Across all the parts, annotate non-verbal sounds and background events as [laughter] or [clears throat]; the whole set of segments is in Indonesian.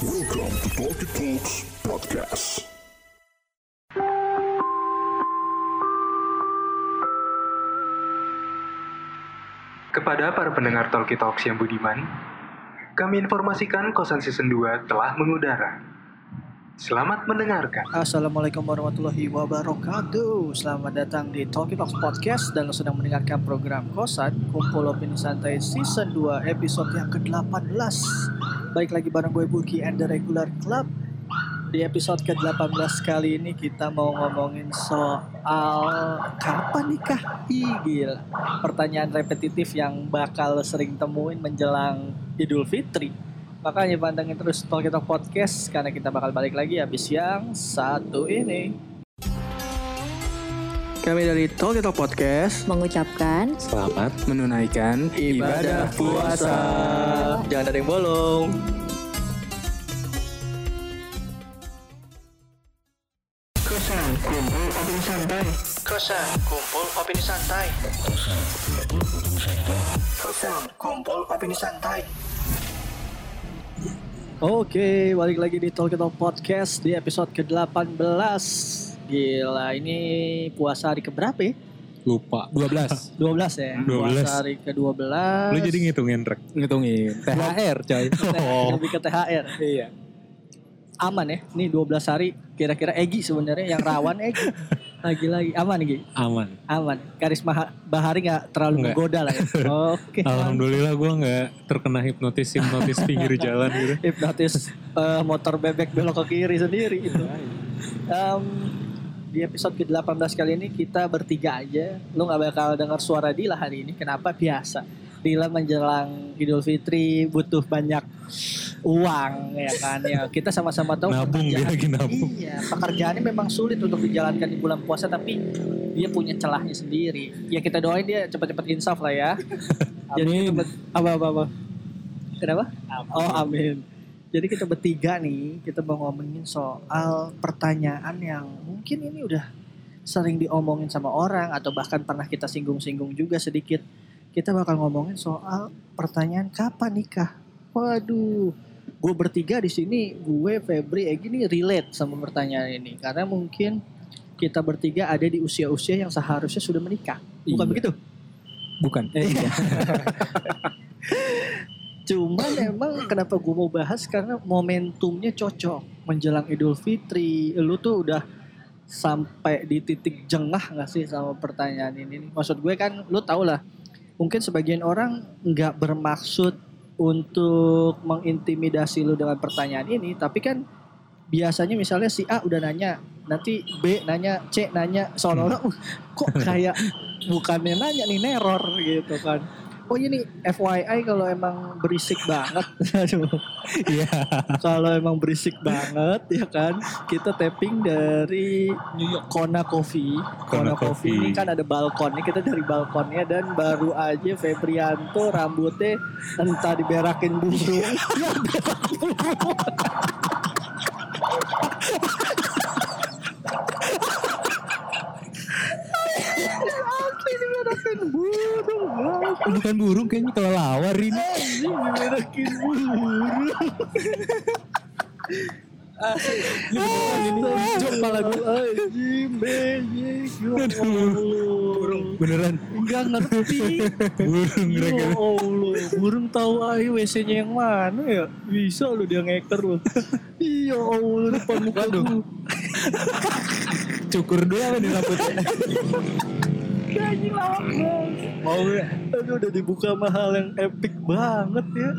Welcome to Talkie Talks Podcast. Kepada para pendengar Talkie Talks yang budiman, kami informasikan kosan season 2 telah mengudara. Selamat mendengarkan. Assalamualaikum warahmatullahi wabarakatuh Selamat datang di Talkie Talks Podcast Dan lo sedang mendengarkan program Kosan Kumpul Opini Santai Season 2 episode yang ke-18 Baik lagi bareng gue Burki and the Regular Club Di episode ke-18 kali ini kita mau ngomongin soal Kapan nikah? Gila Pertanyaan repetitif yang bakal sering temuin menjelang Idul Fitri Makanya pantengin terus Talk Podcast karena kita bakal balik lagi habis yang satu ini. Kami dari Talk Podcast mengucapkan Selamat menunaikan ibadah puasa. Jangan ada yang bolong. Kosan kumpul opini santai. Kosan kumpul opini santai. Kosan kumpul opini santai. Oke, balik lagi di Talk Talk Podcast di episode ke-18. Gila, ini puasa hari keberapa ya? Lupa. 12. 12 [laughs] ya? 12. Puasa hari ke-12. Lu jadi ngitungin rek. ngitungin [laughs] THR coy. [laughs] Oh. Lebih ke THR. Iya. Aman ya. Nih 12 hari kira-kira Egi sebenarnya yang rawan Egi. Lagi-lagi aman Egi. Aman. Aman. Karisma Ha- Bahari nggak terlalu Nggak. menggoda lah ya. Oke. Alhamdulillah gue nggak terkena hipnotis hipnotis pinggir jalan gitu. hipnotis eh, motor bebek belok ke kiri sendiri gitu. Em, di episode ke-18 kali ini kita bertiga aja. Lu nggak bakal dengar suara Dila hari ini. Kenapa? Biasa. Dila menjelang Idul Fitri butuh banyak uang ya kan ya. Kita sama-sama tahu Nabung dia lagi nabung. Iya, pekerjaannya memang sulit untuk dijalankan di bulan puasa tapi dia punya celahnya sendiri. Ya kita doain dia cepat-cepat insaf lah ya. [laughs] Jadi kita ber- apa apa apa. Kenapa? Oh amin. Jadi kita bertiga nih, kita mau ngomongin soal pertanyaan yang mungkin ini udah sering diomongin sama orang atau bahkan pernah kita singgung-singgung juga sedikit. Kita bakal ngomongin soal pertanyaan kapan nikah. Waduh, gue bertiga di sini, gue Febri, Egi nih relate sama pertanyaan ini karena mungkin kita bertiga ada di usia-usia yang seharusnya sudah menikah. Bukan Iya. begitu? Bukan. [laughs] Eh, iya. [laughs] Cuman emang kenapa gue mau bahas karena momentumnya cocok menjelang Idul Fitri. Lu tuh udah sampai di titik jengah gak sih sama pertanyaan ini? Maksud gue kan lu tau lah mungkin sebagian orang nggak bermaksud untuk mengintimidasi lu dengan pertanyaan ini, tapi kan biasanya misalnya si A udah nanya, nanti B nanya, C nanya, seolah-olah "Uh, kok kayak [laughs] bukannya nanya nih neror gitu kan. Oh ini FYI kalau emang berisik banget, [laughs] aduh, Iya. kalau emang berisik banget ya kan, kita tapping dari New York Kona Coffee. Kona, Kona Coffee. Coffee. ini kan ada balkonnya, kita dari balkonnya dan baru aja Febrianto rambutnya entah diberakin burung. Ya, berak [laughs] burung. Asli diberakin burung. Bukan burung kayaknya kelelawar ini. Diberakin burung. Jok kepala gue Anjing bejek Ya Allah Beneran Enggak ngerti burung Ya rek. Allah Burung tahu aja WC-nya yang mana ya Bisa lu dia ngeker lu Iya Allah depan muka gue [laughs] Cukur dulu apa di rambutnya? Mau ya? Aduh udah dibuka mahal yang epic banget ya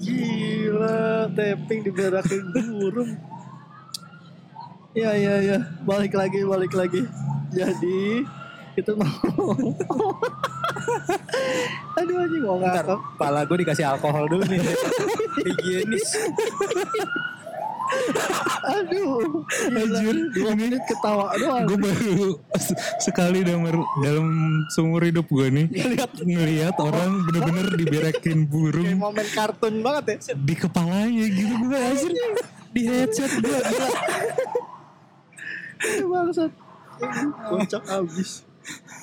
Gila Tapping diberakin burung Ya ya ya Balik lagi balik lagi Jadi Kita mau Aduh anjing mau ngakak Pala gue dikasih alkohol dulu nih. [laughs] Higienis. Aduh. Anjir Dua menit ketawa doang. Gue baru sekali dalam dalam seumur hidup gue nih Ngeliat. ngelihat orang bener-bener diberakin Kayak burung momen kartun banget ya. di kepalanya gitu gue anjir. Di headset gue gila. Aduh, Bangsat. Kocak abis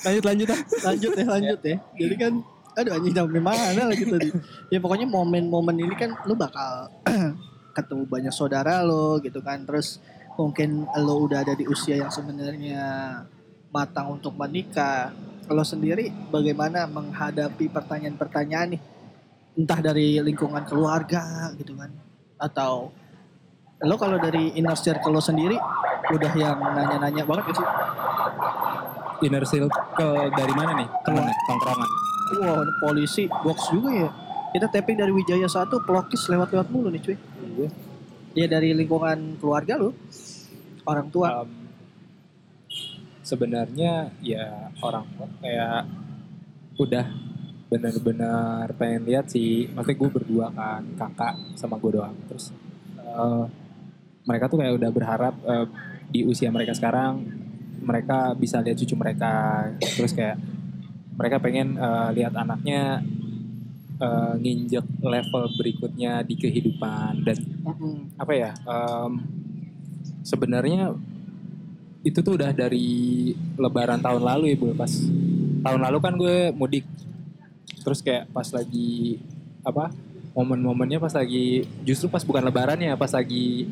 lanjut lanjut ah. Lanjut ya lanjut ya. Jadi kan aduh anjing sampai mana lagi tadi. Ya pokoknya momen-momen ini kan lu bakal ketemu banyak saudara lo gitu kan terus mungkin lo udah ada di usia yang sebenarnya matang untuk menikah lo sendiri bagaimana menghadapi pertanyaan-pertanyaan nih entah dari lingkungan keluarga gitu kan atau lo kalau dari inner circle lo sendiri udah yang nanya-nanya banget gitu Inner circle dari mana nih? Ke mana? Tongkrongan. Wah, ini polisi box juga ya. Kita tapping dari Wijaya 1 pelokis lewat-lewat mulu nih cuy. Ya dari lingkungan keluarga lu. Orang tua. Um, sebenarnya ya orang tua kayak udah benar-benar pengen lihat sih maksudnya gue berdua kan kakak sama gue doang terus eh, mereka tuh kayak udah berharap eh, di usia mereka sekarang mereka bisa lihat cucu mereka terus kayak mereka pengen eh, lihat anaknya eh, nginjek level berikutnya di kehidupan. Dan Mm-mm. apa ya em, sebenarnya itu tuh udah dari lebaran tahun lalu ya Bu. Pas tahun lalu kan gue mudik. Terus kayak pas lagi apa momen-momennya pas lagi justru pas bukan lebarannya pas lagi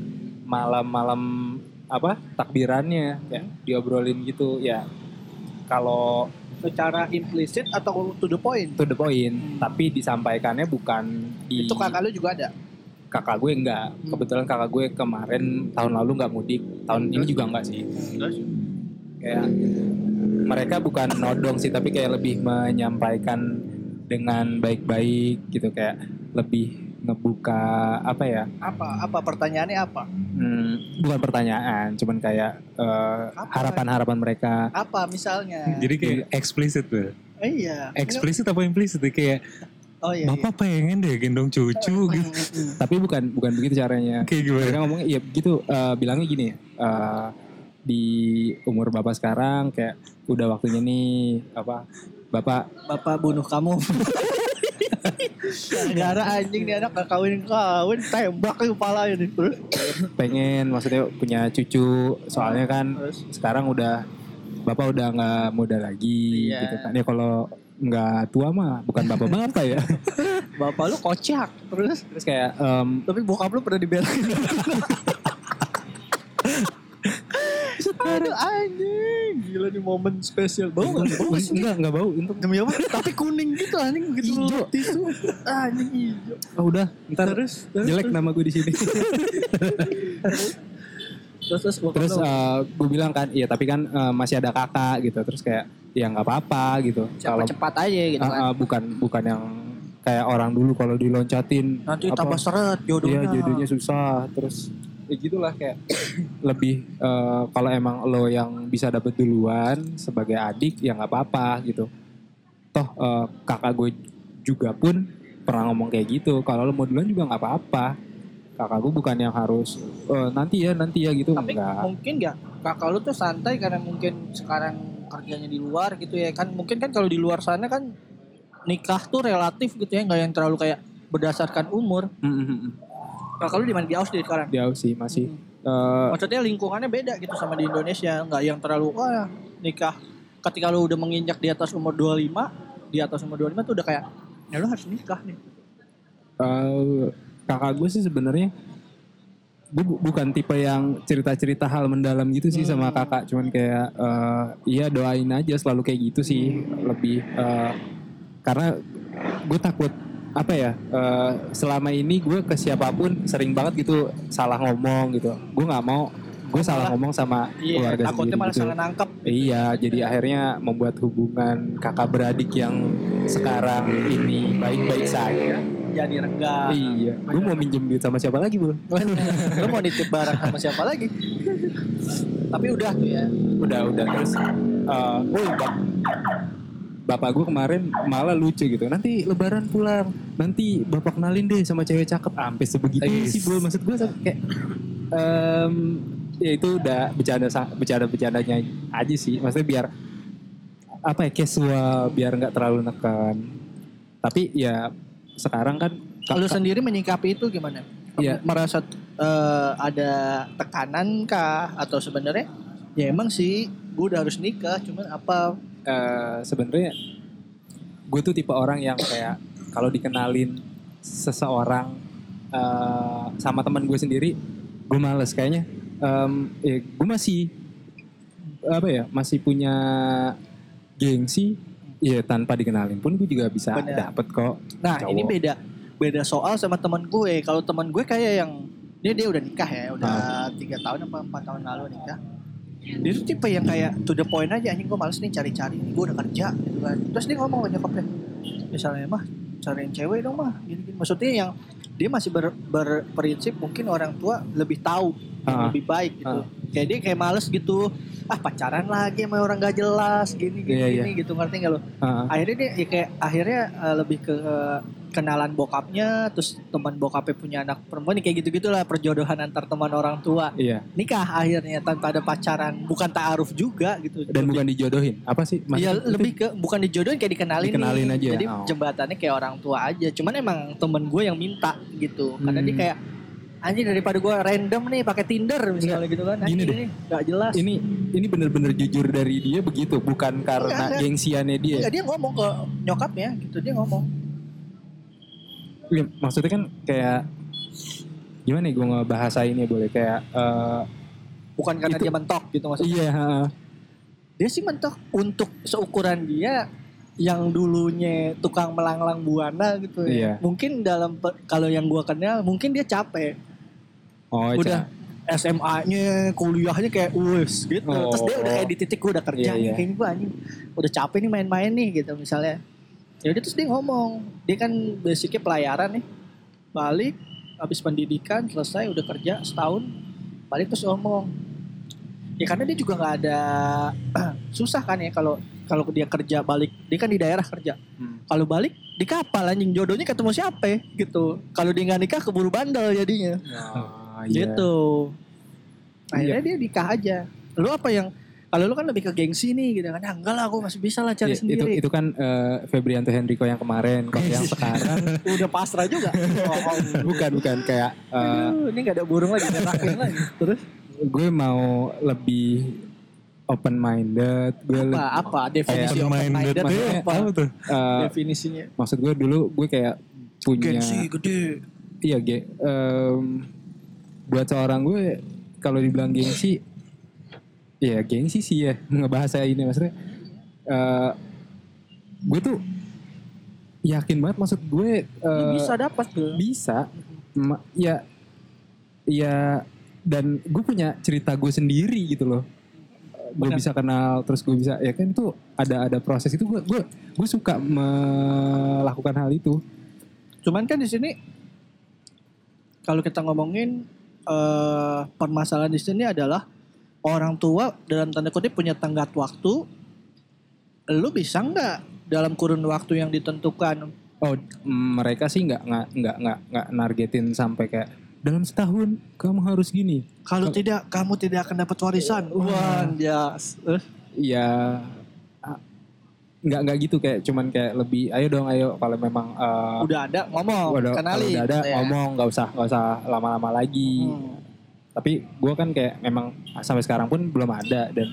malam-malam apa takbirannya kayak diobrolin gitu. Ya kalau Secara implisit atau to the point? to the point. Tapi disampaikannya bukan di Itu kakak lu juga ada. kakak gue enggak. Kebetulan kakak gue kemarin tahun lalu nggak mudik. Tahun ini juga enggak sih. Kayak mereka bukan nodong sih tapi kayak lebih menyampaikan dengan baik-baik gitu. Kayak lebih ngebuka apa ya Apa? Apa pertanyaannya apa? hmm, bukan pertanyaan cuman kayak eh, harapan-harapan mereka Apa misalnya? Jadi kayak eksplisit tuh. Eh, iya. Eksplisit apa implisit? Kayak Oh iya. bapak pengen deh gendong cucu [laughs] gitu. tapi bukan bukan begitu caranya Kayak gimana? mereka ngomongnya ya begitu eh, bilangnya gini eh, di umur bapak sekarang kayak udah waktunya nih apa bapak Bapak bunuh kamu. [laughs] Gara anjing nih anak gak kawin kawin tembak ke kepala ini. Terus pengen maksudnya punya cucu soalnya kan Terus? sekarang udah bapak udah nggak muda lagi Iya. gitu kan ya kalau nggak tua mah bukan bapak bapak ya [laughs] bapak lu kocak. Terus terus kayak em, tapi bokap lu pernah dibelain. [laughs] Aduh anjing, gila nih momen spesial. Bau gak? Bau gak sih? enggak enggak bau untuk Demi apa? Tapi kuning gitu anjing begitu lu Ijo. tisu. Anjing hijau. oh, udah ntar Terus, terus, jelek terus. nama gue di sini [laughs] Terus terus terus lu gue bilang kan iya tapi kan eh, masih ada kakak gitu terus kayak ya nggak apa-apa gitu kalau cepat-cepat aja gitu kan. ah, bukan bukan yang kayak orang dulu kalau diloncatin Nanti apa, tambah seret jodohnya. Iya jodohnya susah terus ya gitulah kayak [clears throat] lebih eh, kalau emang lo yang bisa dapet duluan sebagai adik ya nggak apa-apa gitu toh eh, kakak gue juga pun pernah ngomong kayak gitu kalau lo mau duluan juga nggak apa-apa kakak gue bukan yang harus "Eh, nanti ya nanti ya gitu Tapi enggak mungkin gak kakak lu tuh santai karena mungkin sekarang kerjanya di luar gitu ya kan mungkin kan kalau di luar sana kan nikah tuh relatif gitu ya nggak yang terlalu kayak berdasarkan umur. Mm. Kakak lu di mana? Di Aussie sekarang? dia sih masih. Eh, Maksudnya lingkungannya beda gitu sama di Indonesia. Nggak yang terlalu wah nikah. Ketika lu udah menginjak di atas umur 25 di atas umur 25 tuh udah kayak ya lu harus nikah nih. Eh, kakak gue sih sebenarnya gue bu- bukan tipe yang cerita-cerita hal mendalam gitu sih sama kakak. Cuman kayak eh, iya doain aja selalu kayak gitu sih. Lebih eh, karena gue takut apa ya eh, selama ini gue ke siapa pun sering banget gitu salah ngomong gitu gue nggak mau gue salah ngomong sama Iya, keluarga takutnya malah gitu. salah nangkep. Iya, jadi akhirnya membuat hubungan kakak beradik yang sekarang ini baik-baik saja. Jadi renggang. Iya, gue mau minjem duit sama siapa lagi bu? [laughs] lu mau nitip barang sama siapa lagi? Tapi udah tuh ya. Udah, udah terus. eh oh, bap- bapak gue kemarin malah lucu gitu. Nanti Lebaran pulang, nanti bapak kenalin deh sama cewek cakep. Sampai sebegitu Ais. sih bu. Maksud gue kayak, em, ya itu udah bercanda bercanda bercandanya aja sih. Maksudnya biar apa ya casual, biar nggak terlalu nekan. Tapi ya sekarang kan Lu sendiri menyikapi itu gimana? Iya. Merasa eh, ada tekanan kah atau sebenarnya ya emang sih gue udah harus nikah cuman apa eh, sebenarnya gue tuh tipe orang yang kayak kalau dikenalin seseorang eh, sama teman gue sendiri gue males kayaknya em, ya gue masih apa ya masih punya gengsi ya tanpa dikenalin pun gue juga bisa Bener. dapet kok Nah cowok. ini beda beda soal sama teman gue. Kalau teman gue kayak yang dia dia udah nikah ya, udah Ah. tiga tahun apa empat tahun lalu nikah. Dia tuh tipe yang kayak to the point aja anjing gue males nih cari-cari, gue udah kerja gitu kan. Terus dia ngomong ke nyokapnya, misalnya mah cariin cewek dong mah, gini-gini. Maksudnya yang dia masih ber, berprinsip mungkin orang tua lebih tahu yang Ah. lebih baik gitu. Ah. Kayak dia kayak males gitu. Ah pacaran lagi sama orang gak jelas gini gini, Iya, iya. gini gitu ngerti gak lo? Ah, akhirnya dia ya kayak akhirnya eh, lebih ke eh, kenalan bokapnya terus teman bokapnya punya anak perempuan kayak gitu gitulah perjodohan antar teman orang tua iya nikah akhirnya tanpa ada pacaran bukan taaruf juga gitu dan bukan dijodohin apa sih Iya lebih ke bukan dijodohin kayak dikenalin, Dikenalin nih. aja, Jadi oh. jembatannya kayak orang tua aja. Cuman emang temen gue yang minta gitu. Karena Hmm. dia kayak anjing daripada gue random nih pakai Tinder misalnya gitu kan. Gini Anjing deh. ini gak jelas. ini ini bener-bener jujur dari dia begitu bukan karena enggak. gengsiannya dia Enggak, dia ngomong ke nyokapnya gitu. Dia ngomong. Iya, maksudnya kan kayak gimana ya gue ngebahasainnya boleh kayak eh, Bukan karena Itu- dia mentok gitu maksudnya. iya heeh. Dia sih mentok untuk seukuran dia yang dulunya tukang melanglang buana gitu ya. Iya. Mungkin dalam kalau yang gua kenal mungkin dia capek. oh udah Ca. SMA-nya, kuliahnya kayak wes gitu. Oh. Terus dia udah kayak di titik gue udah kerja Iya, nih, iya. kayaknya gue anjing udah capek nih main-main nih gitu misalnya. Ya udah terus dia ngomong, dia kan basicnya pelayaran nih, balik habis pendidikan selesai udah kerja setahun, balik terus ngomong. Ya karena dia juga nggak ada [clears throat] susah kan ya kalau kalau dia kerja balik, dia kan di daerah kerja. Hmm. Kalau balik di kapal anjing jodohnya ketemu siapa ya? gitu. Kalau dia nggak nikah keburu bandel jadinya iya. gitu akhirnya dia nikah aja lu apa yang kalau lu kan lebih ke gengsi nih gitu kan. Ah, enggak lah aku masih bisa lah cari itu sendiri. itu kan eh, Febrianto Henrico yang kemarin [laughs] kalau yang sekarang. Udah pasrah juga. Oh, bukan bukan kayak eh, Aduh, ini gak ada burung lagi ngerakin lagi. Terus? Gue mau lebih open minded gue apa lebih- apa? definisi Open open minded minded itu apa? apa tuh? eh, definisinya. maksud gue dulu gue kayak punya gengsi gede. Iya ge em, buat seorang gue kalau dibilang gengsi ya gengsi sih ya [laughs] ngebahasa ini maksudnya eh, gue tuh yakin banget maksud gue Ini eh, bisa dapat tuh. bisa. Ma- ya ya dan gue punya cerita gue sendiri gitu loh. Gue bisa kenal terus gue bisa ya kan itu ada ada proses itu. Gue gue gue suka melakukan hal itu. Cuman kan di sini kalau kita ngomongin eh, permasalahan di sini adalah orang tua dalam tanda kutip punya tenggat waktu lu bisa nggak dalam kurun waktu yang ditentukan? Oh mereka sih nggak nggak nggak nggak nggak nargetin sampai kayak dalam setahun kamu harus gini. Kalau tidak kamu tidak akan dapat warisan. Wah ya ah, nggak nggak gitu kayak cuman kayak lebih ayo dong ayo. Kalau memang eh, udah ada ngomong kenali udah ada gitu ya. ngomong nggak usah nggak usah lama-lama lagi. Hmm. Tapi gue kan kayak memang sampai sekarang pun belum ada dan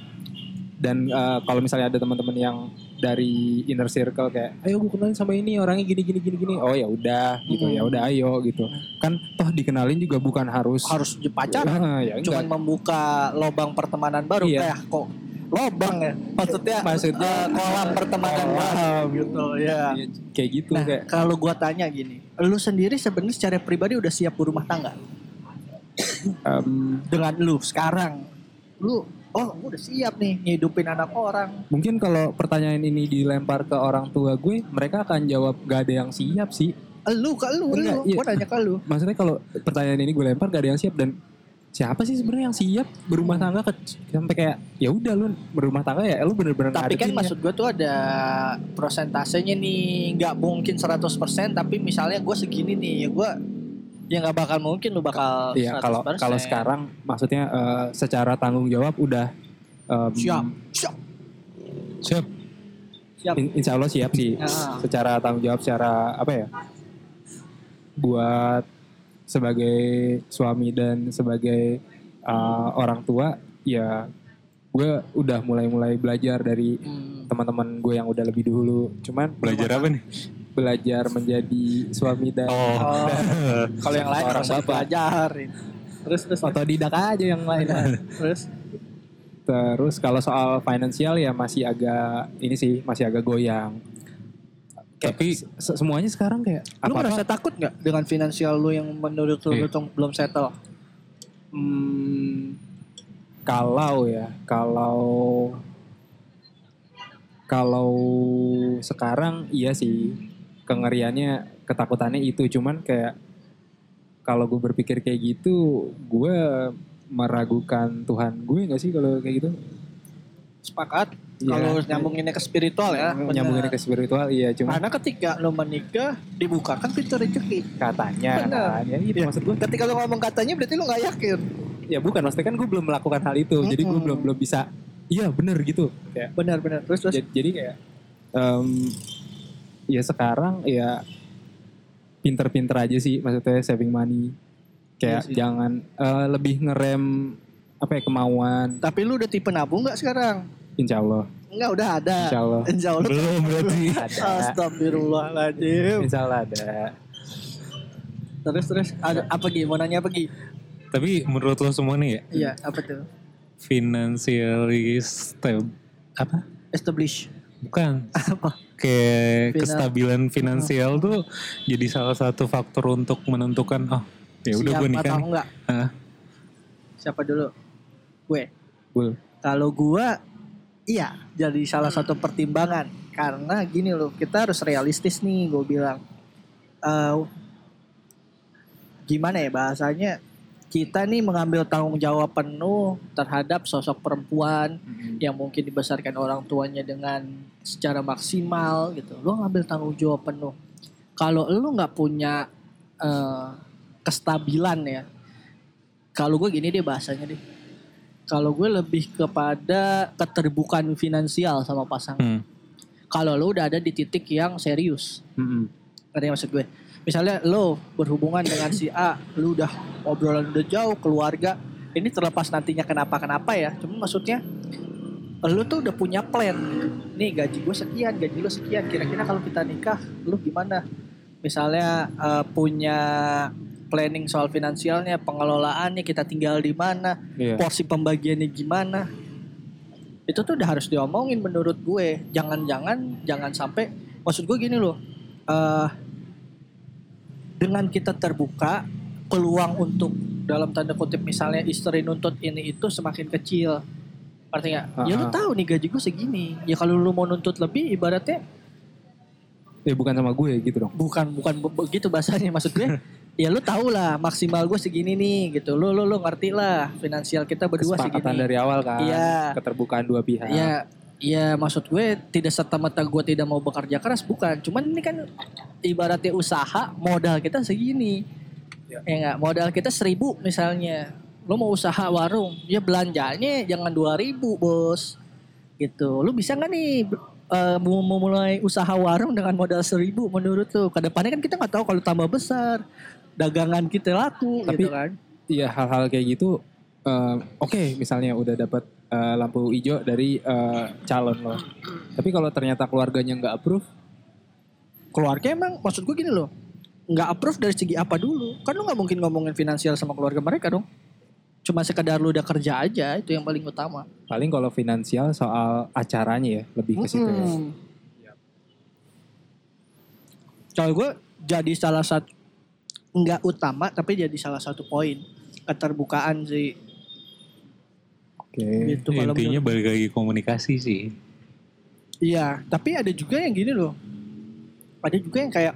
dan eh, kalau misalnya ada teman-teman yang dari inner circle kayak ayo gue kenalin sama ini orangnya gini gini gini gini oh ya udah gitu Hmm. ya udah ayo gitu kan toh dikenalin juga bukan harus harus pacaran Ah, ya enggak. cuman membuka lobang pertemanan baru Iya. kayak kok lobang ya maksudnya Maksudnya, eh, kolam pertemanan kolam. baru gitu ya Iya, kayak gitu Nah, kayak kalau gua tanya gini, lu sendiri sebenarnya secara pribadi udah siap berumah tangga em, dengan lu sekarang? Lu, oh, gua udah siap nih ngidupin anak orang. mungkin kalau pertanyaan ini dilempar ke orang tua gue mereka akan jawab gak ada yang siap sih Lu ke lu, Enggak, lu. iya. Gua nanya ke lu. maksudnya kalau pertanyaan ini gue lempar gak ada yang siap dan siapa sih sebenarnya yang siap berumah tangga ke, sampai kayak ya udah lu berumah tangga ya lu bener-bener Tapi kan maksud gua tuh ada prosentasenya nih, nggak mungkin 100% tapi misalnya gua segini nih, ya gua ya nggak bakal mungkin lu bakal Iya, kalau 100%. kalau sekarang maksudnya eh, secara tanggung jawab udah em, siap, siap, siap. siap. In- insya Allah siap sih. Ya. Secara tanggung jawab, secara apa ya? Buat sebagai suami dan sebagai eh, orang tua, ya gue udah mulai-mulai belajar dari Hmm. teman-teman gue yang udah lebih dulu. Cuman Belajar apa nih? Belajar menjadi suami dan Oh. [laughs] Kalau yang lain harus bapak. dipelajarin. Terus terus otodidak aja yang lain. [laughs] terus Terus kalau soal finansial ya masih agak ini sih masih agak goyang. Kayak Tapi- se- semuanya sekarang kayak lu apa-apa merasa takut nggak dengan finansial lu yang menurut lu Iya. belum belum settle? Hmm, kalau ya, kalau kalau sekarang iya sih kengeriannya, ketakutannya itu cuman kayak kalau gue berpikir kayak gitu, gue meragukan Tuhan gue nggak sih kalau kayak gitu? Sepakat. Iya. Kalau nyambunginnya ke spiritual ya. Menyambungin ke spiritual, iya cuma Karena ketika lo menikah dibukakan pintu rezeki. katanya Benar. kan, ya itu Iya. maksud gue. Ketika lo ngomong katanya berarti lo nggak yakin. Ya bukan, maksudnya kan gue belum melakukan hal itu, jadi gue belum belum bisa. Iya bener gitu. Kayak Benar-benar. Terus terus. jadi, jadi kayak em, ya sekarang ya pinter-pinter aja sih maksudnya saving money kayak Iya sih. jangan eh, lebih ngerem apa ya kemauan Tapi lu udah tipe nabung nggak sekarang? insya Allah Enggak, udah ada. insya Allah Insya Allah. Belum berarti. ada [laughs] Astagfirullahaladzim. insya Allah ada Terus terus ada apa Gi? Mau nanya apa Gi? Tapi menurut lo semua nih ya, Iya, apa tuh? financially stable apa? Establish. Bukan. Apa? Kayak Finan- kestabilan finansial tuh jadi salah satu faktor untuk menentukan oh ya udah gue nikah nih. enggak? Hah? Siapa dulu? Gue. Bul. Kalau gua iya jadi salah satu pertimbangan karena gini loh kita harus realistis nih gue bilang Eh, gimana ya bahasanya kita nih mengambil tanggung jawab penuh terhadap sosok perempuan yang mungkin dibesarkan orang tuanya dengan secara maksimal gitu lo ngambil tanggung jawab penuh kalau lo nggak punya eh, kestabilan ya kalau gue gini deh bahasanya deh kalau gue lebih kepada keterbukaan finansial sama pasangan Hmm. kalau lo udah ada di titik yang serius. Ngerti yang maksud gue? Misalnya lo berhubungan dengan si A, lo udah obrolan udah jauh, keluarga. Ini terlepas nantinya kenapa-kenapa ya. Cuma maksudnya lo tuh udah punya plan. Nih gaji gue sekian, gaji lo sekian. Kira-kira kalau kita nikah, lo gimana? Misalnya eh, punya planning soal finansialnya, pengelolaannya, kita tinggal di mana, Iya. porsi pembagiannya gimana. Itu tuh udah harus diomongin menurut gue. Jangan-jangan, jangan sampai, maksud gue gini loh. eh dengan kita terbuka peluang untuk dalam tanda kutip misalnya istri nuntut ini itu semakin kecil Ngerti nggak? Ya lu Ah. tahu nih gaji gue segini. Ya kalau lu mau nuntut lebih ibaratnya Ya bukan sama gue gitu dong. bukan bukan be- begitu bahasanya [laughs] maksud gue. ya lu tahu lah maksimal gue segini nih gitu. Lu lu lu ngerti lah finansial kita berdua Kesepakatan segini. dari awal kan. Iya. Keterbukaan dua pihak. Ya, ya maksud gue tidak serta merta gue tidak mau bekerja keras bukan. Cuman ini kan ibaratnya usaha modal kita segini. Ya nggak modal kita seribu misalnya. Lo mau usaha warung, ya belanjanya jangan dua ribu bos. Gitu. Lu bisa nggak nih eh, mau memulai usaha warung dengan modal seribu menurut lu? Ke depannya kan kita nggak tahu kalau tambah besar dagangan kita laku Tapi- gitu kan. Iya hal-hal kayak gitu. eh, Oke misalnya udah dapat eh, lampu hijau dari eh, calon lo. Tapi kalau ternyata keluarganya nggak approve, keluarga emang maksud gue gini loh nggak approve dari segi apa dulu kan lu nggak mungkin ngomongin finansial sama keluarga mereka dong cuma sekedar lu udah kerja aja itu yang paling utama paling kalau finansial soal acaranya ya lebih ke situ. ya. Mm-mm. kalau gue jadi salah satu nggak utama tapi jadi salah satu poin keterbukaan sih Oke. gitu kalau Intinya menurut- balik lagi komunikasi sih. iya tapi ada juga yang gini loh ada juga yang kayak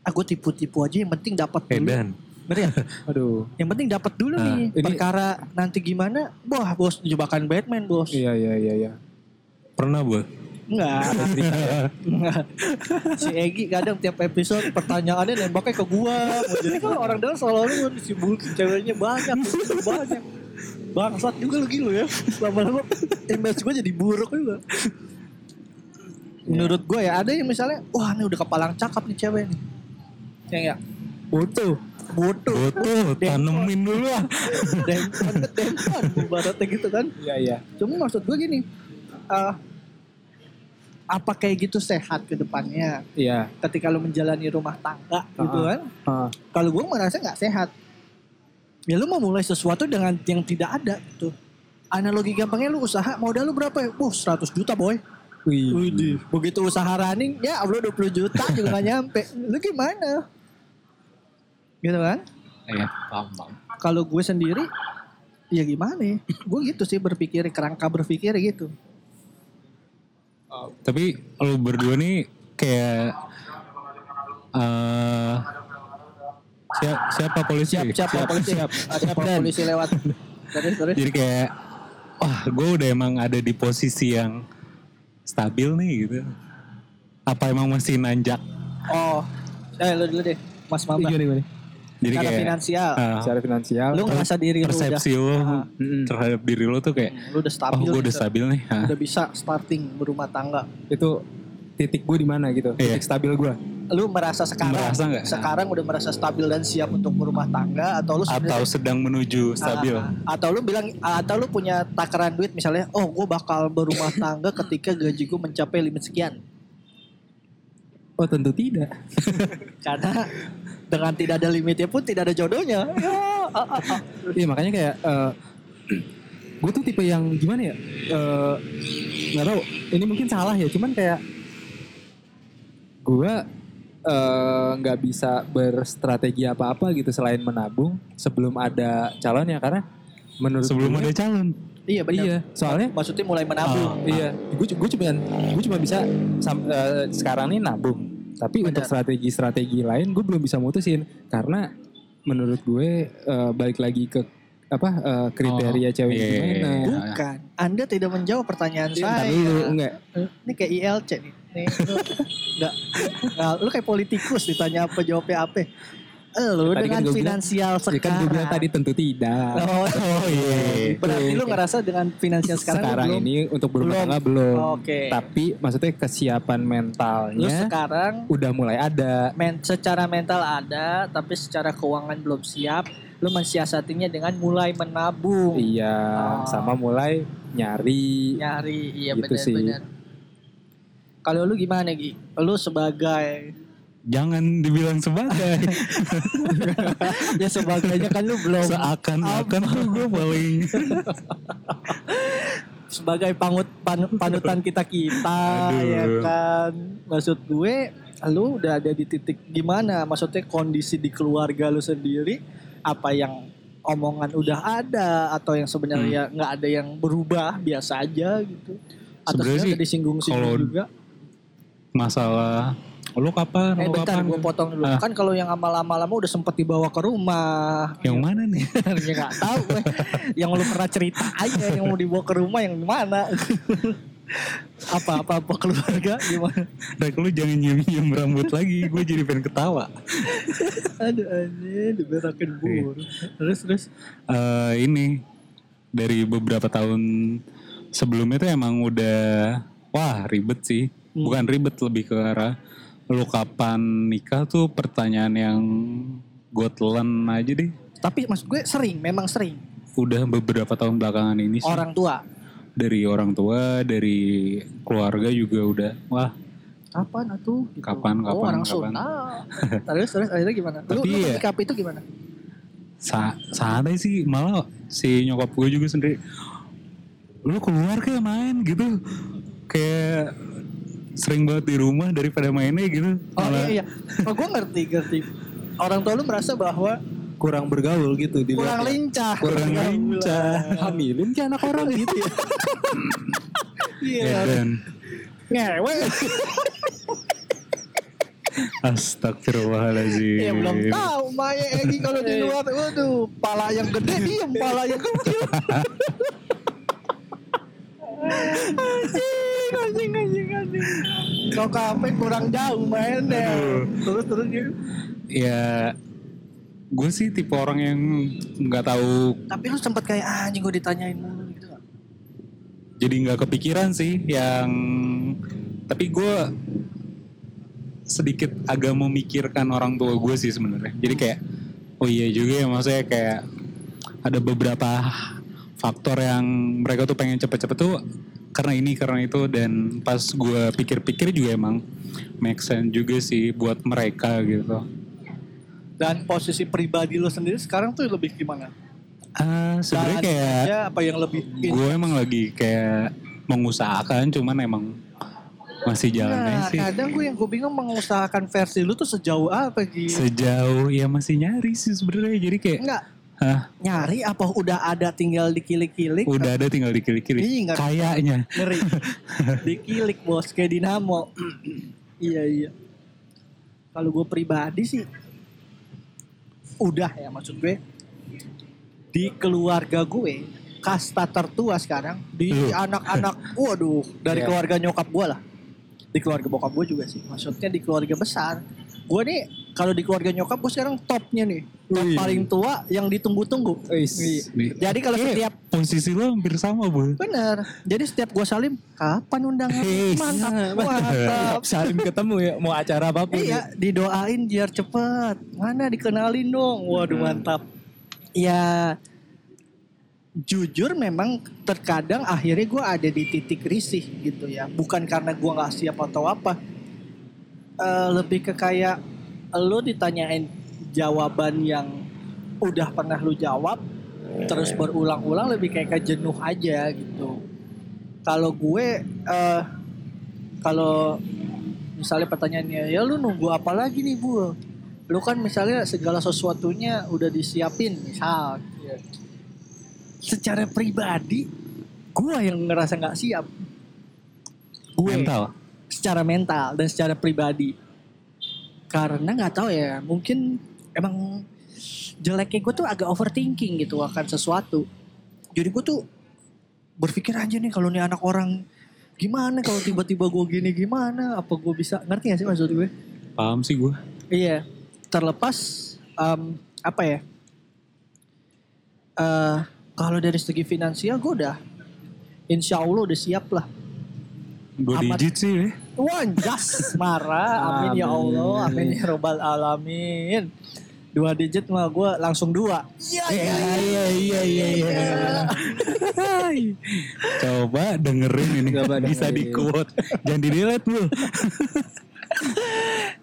aku tipu-tipu aja yang penting dapat dulu Edan. Ngerti ya? [laughs] Aduh. Yang penting dapat dulu Nah, nih. ini- Perkara nanti gimana? Wah, bos jebakan Batman, bos. Iya iya iya iya. Pernah bu? Enggak. Enggak. si Egi kadang tiap episode pertanyaannya nembaknya ke gua. Jadi kalau orang dalam selalu sibuk ceweknya banyak, banyak. Bangsat juga lu gitu ya. Lama-lama image gua jadi buruk juga. Menurut gua ya ada yang misalnya, wah ini udah kepalang cakep nih cewek nih. Yang ya, butuh, butuh, Betul, tanemin dulu lah. dempon dempon ibaratnya gitu kan Iya iya. cuma maksud gue gini ah apa kayak gitu sehat ke depannya Iya. ketika lu menjalani rumah tangga gitu Ah. kan Ah. kalau gue merasa nggak sehat ya lu mau mulai sesuatu dengan yang tidak ada gitu analogi gampangnya lu usaha modal lu berapa ya? Wah 100 juta boy Wih. Begitu usaha running ya Allah 20 juta juga gak nyampe Lu gimana? Gitu kan? Iya, paham, paham. Kalau gue sendiri ya gimana ya? Gue gitu sih berpikir, kerangka berpikir gitu Tapi lu berdua nih kayak eh siap, siapa polisi? Siap, siap, siap, polisi siap. Ada polisi lewat Terus, terus Jadi kayak wah gue udah emang ada di posisi yang stabil nih gitu. Apa emang masih nanjak? Oh Eh lu dulu deh Mas Mamba Gimana gimana? Jadi Secara kayak finansial ah, Secara finansial. Lu ngerasa diri lu udah persepsi lo Ah. Mm-mm. terhadap diri lo tuh kayak Lu udah oh stabil gue udah gitu. stabil nih. Ah. Udah bisa starting berumah tangga itu titik gue di mana gitu. Iya. Titik stabil gue. Lu merasa sekarang Merasa nggak? Sekarang udah merasa stabil dan siap untuk berumah tangga Atau lu Atau sedang menuju stabil. Ah, atau lu bilang atau lu punya takaran duit misalnya, oh gue bakal berumah tangga ketika gaji gue mencapai limit sekian. Oh tentu tidak. [laughs] Karena dengan tidak ada limitnya pun tidak ada jodohnya. Ya, ah, ah, ah. Iya makanya kayak [clears throat] gue tuh tipe yang gimana ya? Eh, Nggak tahu. Ini mungkin salah ya. Cuman kayak gue eh, nggak bisa berstrategi apa-apa gitu selain menabung sebelum ada calonnya karena menurut Sebelum gue- ada calon. Iya benar. Iya, soalnya Maksudnya mulai menabung. Iya, gue gue cuma gue cuma bisa sam- eh, sekarang nih nabung. Tapi Benar. untuk strategi-strategi lain gue belum bisa mutusin karena menurut gue eh, balik lagi ke apa eh, kriteria Oh, cewek iya, iya, gimana. iya. Bukan. Anda tidak menjawab pertanyaan Iya, saya. dulu, enggak. Ini kayak ILC nih. Nih, lu, enggak, enggak, lu kayak politikus ditanya apa jawabnya apa. Lu Tadi kan dengan gua bilang- finansial Ya kan sekarang. gue bilang tadi tentu tidak. Oh, Oh iya. [laughs] Berarti lu ngerasa dengan finansial sekarang, Sekarang, lu belum, ini untuk berumah belum. tangga belum. Oke. Tapi maksudnya kesiapan lu mentalnya sekarang udah mulai ada. men secara mental ada tapi secara keuangan belum siap lu mensiasatinya dengan mulai menabung Iya, Oh. sama mulai nyari. nyari iya Gitu sih. benar-benar kalau lu gimana Gi? lu sebagai Jangan dibilang sebagai. [laughs] ya sebagainya kan lu belum Seakan-akan tuh gue paling. sebagai pangut pan- panutan kita kita Aduh. ya kan maksud gue lu udah ada di titik gimana maksudnya kondisi di keluarga lu sendiri apa yang omongan udah ada atau yang sebenarnya nggak ada yang berubah biasa aja gitu atau Sebenarnya disinggung-singgung juga Masalah. Lu kapan? eh Lu bentar kapan? gue potong dulu Ah. kan kalau yang amal-amal lama udah sempet dibawa ke rumah Yang mana nih? [laughs] ya nggak tahu gue yang lu pernah cerita aja yang mau dibawa ke rumah yang mana apa apa apa keluarga gimana Rek lu jangan nyium-nyium rambut lagi. Gue jadi pengen ketawa. aduh aneh diberakin bur terus terus eh ini dari beberapa tahun sebelumnya tuh emang udah wah ribet sih. Hmm. Bukan ribet lebih ke arah lu kapan nikah tuh pertanyaan yang gue telan aja deh. tapi maksud gue sering memang sering Udah beberapa tahun belakangan ini sih. orang tua Dari orang tua, dari keluarga juga udah wah kapan atuh gitu. Kapan, oh kapan, orang kapan. [laughs] Terus terus akhirnya gimana Tapi lu ya- itu gimana sa santai sih malah si nyokap gue juga sendiri lu keluar kayak main gitu kayak sering banget di rumah daripada mainnya gitu. Oh Malah- iya. Iya oh gue ngerti ngerti. Orang tua lu merasa bahwa kurang bergaul gitu di kurang lincah. Kurang lincah. hamilin kayak anak orang gitu ya. [laughs] iya. Ya dan ngewe. Astagfirullahaladzim. Ya belum tahu Maya Egi kalau di luar waduh pala yang gede diem pala yang kecil [laughs] kau kafe kurang jauh mainnya. Terus terus gitu ya gue sih tipe orang yang nggak tahu. Tapi lu sempet kayak ah, anjing gue ditanyain mulu gitu jadi nggak kepikiran sih yang tapi gue sedikit agak memikirkan orang tua gue sih sebenarnya. Jadi kayak oh iya juga ya maksudnya kayak ada beberapa faktor yang mereka tuh pengen cepet-cepet tuh karena ini karena itu dan pas gue pikir-pikir juga emang make sense juga sih buat mereka gitu. Dan posisi pribadi lo sendiri sekarang tuh lebih gimana? Ah sebenarnya kayak aja apa yang lebih gue emang lagi kayak mengusahakan cuman emang masih jalan Nah, sih. kadang gue yang gue bingung mengusahakan versi lu tuh sejauh apa gitu. Sejauh ya masih nyari sih sebenarnya jadi kayak Enggak, Hah, nyari apa udah ada tinggal dikilik-kilik? Udah ada tinggal dikilik-kilik. Nggak- Kayaknya. ngeri. [laughs] Dikilik bos kayak dinamo. [clears throat] Iya iya. Kalau gue pribadi sih udah ya maksud gue. Di keluarga gue kasta tertua sekarang di anak-anak [laughs] waduh dari Iya. keluarga nyokap gue lah. Di keluarga bokap gue juga sih maksudnya di keluarga besar gue nih kalau di keluarga nyokap gue sekarang topnya nih top Wih. paling tua yang ditunggu-tunggu. Iya. jadi kalau Kayak setiap posisi lo hampir sama bu. Bener. Jadi setiap gua salim, kapan undangan? Hei, Mantap, Nah, mantap. Saling ketemu ya mau acara apa pun. Iya, didoain biar cepet. Mana dikenalin dong. Waduh, mantap. Ya, jujur memang terkadang akhirnya gua ada di titik risih gitu ya. Bukan karena gua nggak siap atau apa. Eh, lebih ke kayak lo ditanyain jawaban yang udah pernah lu jawab terus berulang-ulang lebih kayak ke jenuh aja gitu. Kalau gue eh kalau misalnya pertanyaannya ya lu nunggu apa lagi nih bu? Lu kan misalnya segala sesuatunya udah disiapin misal. Secara pribadi gue yang ngerasa nggak siap. Gue Mental. Secara mental dan secara pribadi. Karena nggak tahu ya, mungkin emang jeleknya gue tuh agak overthinking gitu akan sesuatu. Jadi gue tuh berpikir aja nih kalau nih anak orang gimana kalau tiba-tiba gue gini gimana apa gue bisa ngerti gak sih maksud gue? Paham sih gue. Iya, terlepas em, apa ya? eh kalau dari segi finansial gue udah insya Allah udah siap lah. Dua Amat. digit sih ya. Wah, jas marah. Amin ya Allah. Amin ya robbal alamin. Dua digit mah gue langsung dua. Iya, iya, iya, iya, iya, iya. Coba dengerin ini. Coba Bisa dengerin. di quote. Jangan di delete bu.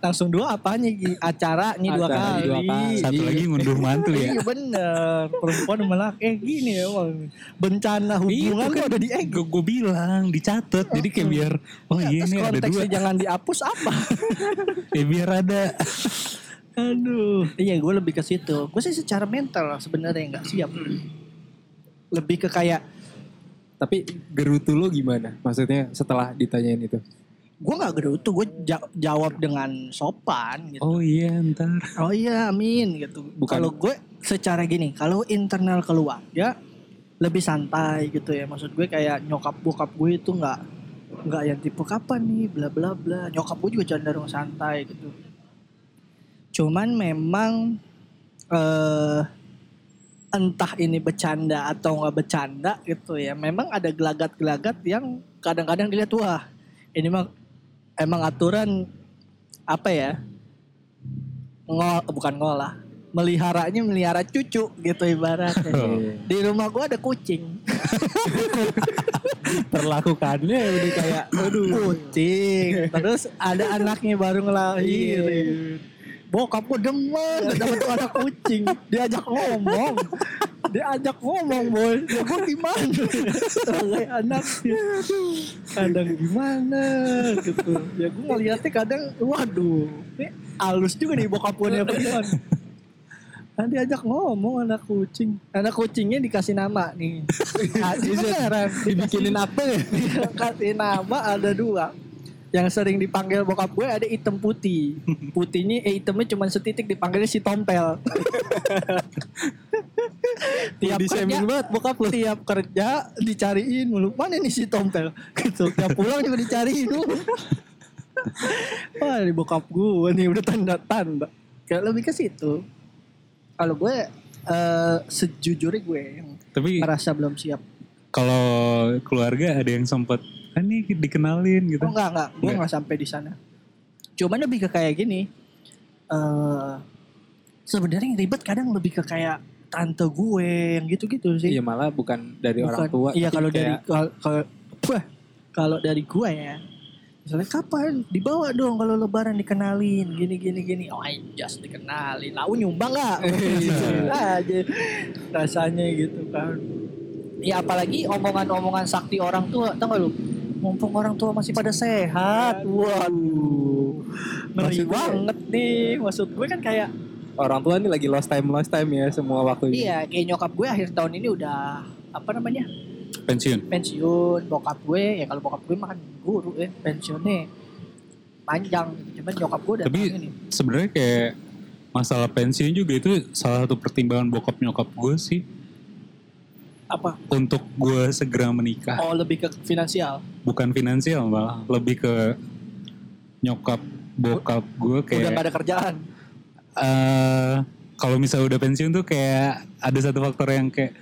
Langsung dua apanya Gi? Acaranya dua Acara kali. dua kali. Satu lagi ngunduh mantu ya. Iya bener. Perempuan melak. Eh gini ya emang. Bencana hubungan Itu tuh ada di ego. Gue bilang dicatat. Jadi kayak biar. Oh iya ini ada konteksnya dua. jangan dihapus apa? [laughs] Ya biar ada. [laughs] Aduh. Iya gue lebih ke situ. Gue sih secara mental sebenarnya nggak siap. Lebih ke kayak Tapi gerutu lo gimana? Maksudnya setelah ditanyain itu? Gue nggak gerutu gue ja- jawab dengan sopan gitu. Oh iya ntar. oh iya amin gitu. Kalau gue secara gini kalau internal keluarga lebih santai gitu ya. Maksud gue kayak nyokap bokap gue itu nggak nggak yang tipe kapan nih bla bla bla. Nyokap gue juga cenderung santai gitu. Cuman memang eh entah ini bercanda atau nggak bercanda gitu ya. Memang ada gelagat-gelagat yang kadang-kadang dilihat wah ini mah emang aturan apa ya ngol bukan ngolah meliharanya melihara cucu gitu ibaratnya. Di rumah gua ada kucing. [laughs] Perlakukannya udah kayak aduh. kucing terus ada anaknya baru ngelahirin bokap gue demen. Dapat tuh anak kucing. Diajak ngomong. Diajak ngomong boy. Ya gue gimana? Sebagai anaknya kadang gimana? Gitu. Ya gue ngeliatnya kadang waduh ini halus juga nih bokap gue nih apa gimana? Nah, diajak ngomong anak kucing. Anak kucingnya dikasih nama nih. [laughs] Ah, beneran Dibikinin apa ya? [laughs] Dikasih nama ada dua. Yang sering dipanggil bokap gue ada hitam putih. Putihnya eh hitamnya cuma setitik dipanggilnya si tompel. [laughs] tiap kerja, banget bokap lu. tiap kerja dicariin mulu. Mana nih si tompel? Gitu. Tiap pulang juga dicariin dulu. Wah, ini bokap gue nih udah tanda-tanda. Kayak lebih ke situ. Kalau gue eh sejujurnya gue yang Tapi merasa belum siap. kalau keluarga ada yang sempet. Kan nih dikenalin gitu. Oh enggak enggak, gue Enggak. enggak sampai di sana. Cuman lebih ke kayak gini. eh sebenarnya yang ribet kadang lebih ke kayak tante gue yang gitu-gitu sih. Iya malah bukan dari orang Bukan- tua. Iya kalau dari kayak kalau kalau- wah, kalau dari gue ya misalnya kapan dibawa dong kalau lebaran dikenalin gini gini gini oh just dikenalin lau nyumbang nggak Gitu [laughs] aja rasanya gitu kan ya apalagi omongan-omongan sakti orang tua tau gak lu mumpung orang tua masih pada sehat. Waduh. Ngeri banget. nih. Maksud gue kan kayak Orang tua ini lagi lost time lost time ya semua waktunya. iya kayak nyokap gue akhir tahun ini udah apa namanya? Pensiun. Pensiun. Bokap gue ya kalau bokap gue makan guru ya pensiunnya panjang. Gitu. cuman nyokap gue udah Tapi sebenarnya kayak masalah pensiun juga itu salah satu pertimbangan bokap nyokap gue sih apa? Untuk gue segera menikah. Oh lebih ke finansial? Bukan finansial malah lebih ke nyokap bokap gue udah kayak gak ada kerjaan? Eh kalau misalnya udah pensiun tuh kayak ada satu faktor yang kayak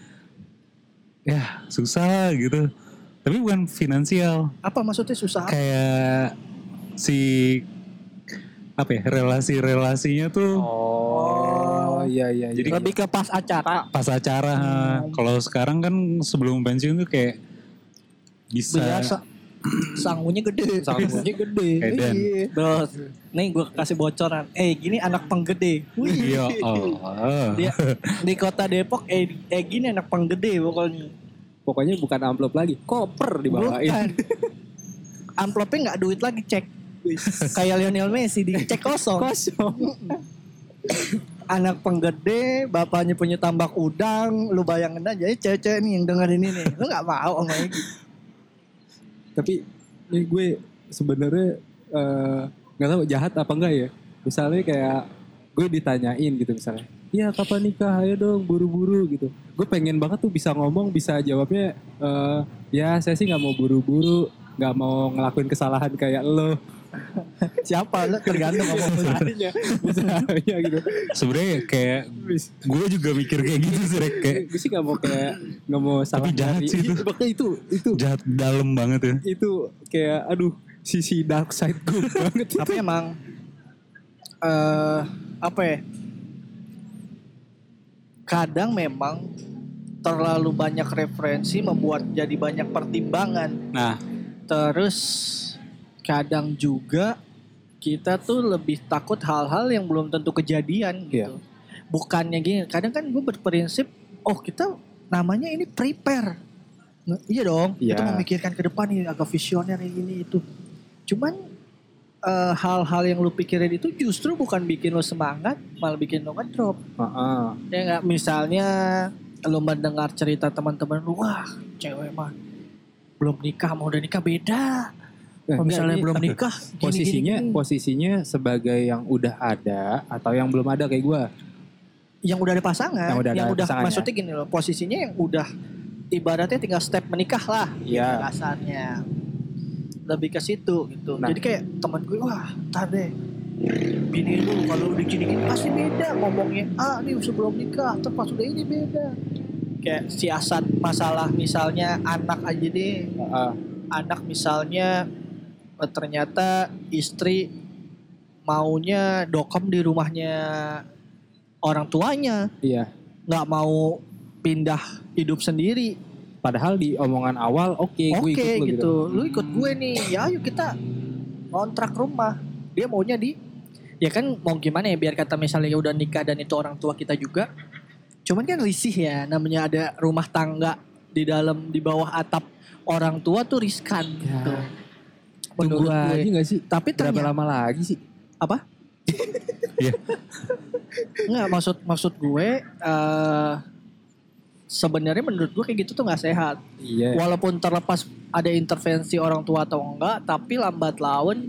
ya susah gitu. Tapi bukan finansial. Apa maksudnya susah? Kayak si apa ya relasi relasinya tuh Oh, iya iya. Jadi- iya. lebih ke pas acara pas acara kalau sekarang kan sebelum pensiun tuh kayak bisa biasa sangunya gede sangunya gede. Edan. Iya. Terus nih gue kasih bocoran eh gini anak penggede Wih. ya Allah dia di kota Depok eh, eh gini anak penggede pokoknya Pokoknya bukan amplop lagi, koper dibawain. Bukan. [laughs] Amplopnya nggak duit lagi cek. Kayak Lionel Messi di cek kosong. Kosong. [laughs] Anak penggede, bapaknya punya tambak udang, lu bayangin aja ya cewek-cewek nih yang dengerin ini. Lu nggak mau sama Egy. Tapi ini gue sebenarnya eh, nggak tahu jahat apa enggak ya. Misalnya kayak gue ditanyain gitu misalnya. Iya kapan nikah? Ayo dong buru-buru gitu. Gue pengen banget tuh bisa ngomong, bisa jawabnya. eh ya saya sih nggak mau buru-buru, nggak mau ngelakuin kesalahan kayak lo. [laughs] Siapa lu tergantung ngomong lu. [laughs] Misalnya, misalnya gitu. sebenarnya kayak gue juga mikir kayak gitu sih kayak gue sih nggak mau kayak nggak mau salah jahat nyari. sih itu. Makanya itu itu jahat dalam banget ya itu kayak aduh sisi dark side gue [laughs] banget. Tapi emang eh apa ya? Kadang memang terlalu banyak referensi membuat jadi banyak pertimbangan. nah Terus kadang juga kita tuh lebih takut hal-hal yang belum tentu kejadian gitu. Bukannya gini, kadang kan gue berprinsip, oh kita namanya ini prepare. Nah, iya dong, Iya. kita memikirkan ke depan nih agak visioner ini itu. Cuman eh, hal-hal yang lu pikirin itu justru bukan bikin lu semangat, malah bikin lu ngedrop. Heeh. Ya nggak, misalnya lu mendengar cerita teman-teman lu, wah cewek mah belum nikah, mau udah nikah beda. Nah, Kalau misalnya ini belum nikah, [laughs] gini, posisinya gini, gini. posisinya sebagai yang udah ada atau yang belum ada kayak gue yang udah ada pasangan, Yang udah ada pasangannya. maksudnya gini loh, posisinya yang udah ibaratnya tinggal step menikah lah, Iya. kasarnya. Lebih ke situ gitu. Nah. Jadi kayak teman gue, wah, ntar deh. Bini lu kalau udah gini-gini pasti beda ngomongnya. Ah, nih sebelum nikah, terus pas udah ini beda. Kayak siasat masalah misalnya anak aja deh. Heeh. Anak misalnya eh, ternyata istri maunya dokem di rumahnya orang tuanya iya nggak mau pindah hidup sendiri. padahal di omongan awal oke gue Oke ikut lu gitu. Lu ikut gue nih. Ya ayo kita kontrak rumah. Dia maunya di ya kan mau gimana ya biar kata misalnya ya udah nikah dan itu orang tua kita juga. Cuman kan risih ya namanya ada rumah tangga di dalam di bawah atap orang tua tuh riskan Ya. gitu. Tunggu Menurut aja gak sih Tapi berapa ternyata lama lagi sih apa? [laughs] Iya. Nggak maksud maksud gue eh sebenarnya menurut gue kayak gitu tuh nggak sehat. iya walaupun terlepas ada intervensi orang tua atau enggak tapi lambat laun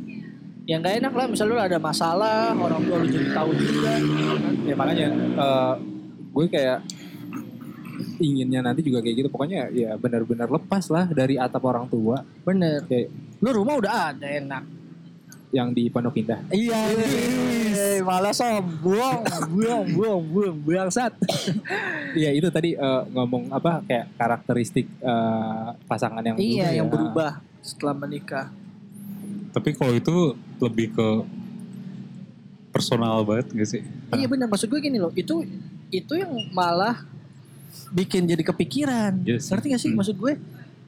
yang gak enak lah misalnya lu ada masalah orang tua lu jadi tahu juga ya makanya eh, gue kayak inginnya nanti juga kayak gitu. Pokoknya ya benar-benar lepas lah dari atap orang tua. Bener. Kayak lu rumah udah ada enak. Yang di Pondok Indah. Iya malah sombong buang buang buang bangsat. [laughs] Iya itu tadi eh, ngomong apa kayak karakteristik eh, pasangan yang iya berubah yang ya. berubah setelah menikah. Tapi kalau itu lebih ke personal banget gak sih? Iya bener. Maksud gue gini loh. Itu itu yang malah bikin jadi kepikiran sih. ngerti gak sih Hmm. maksud gue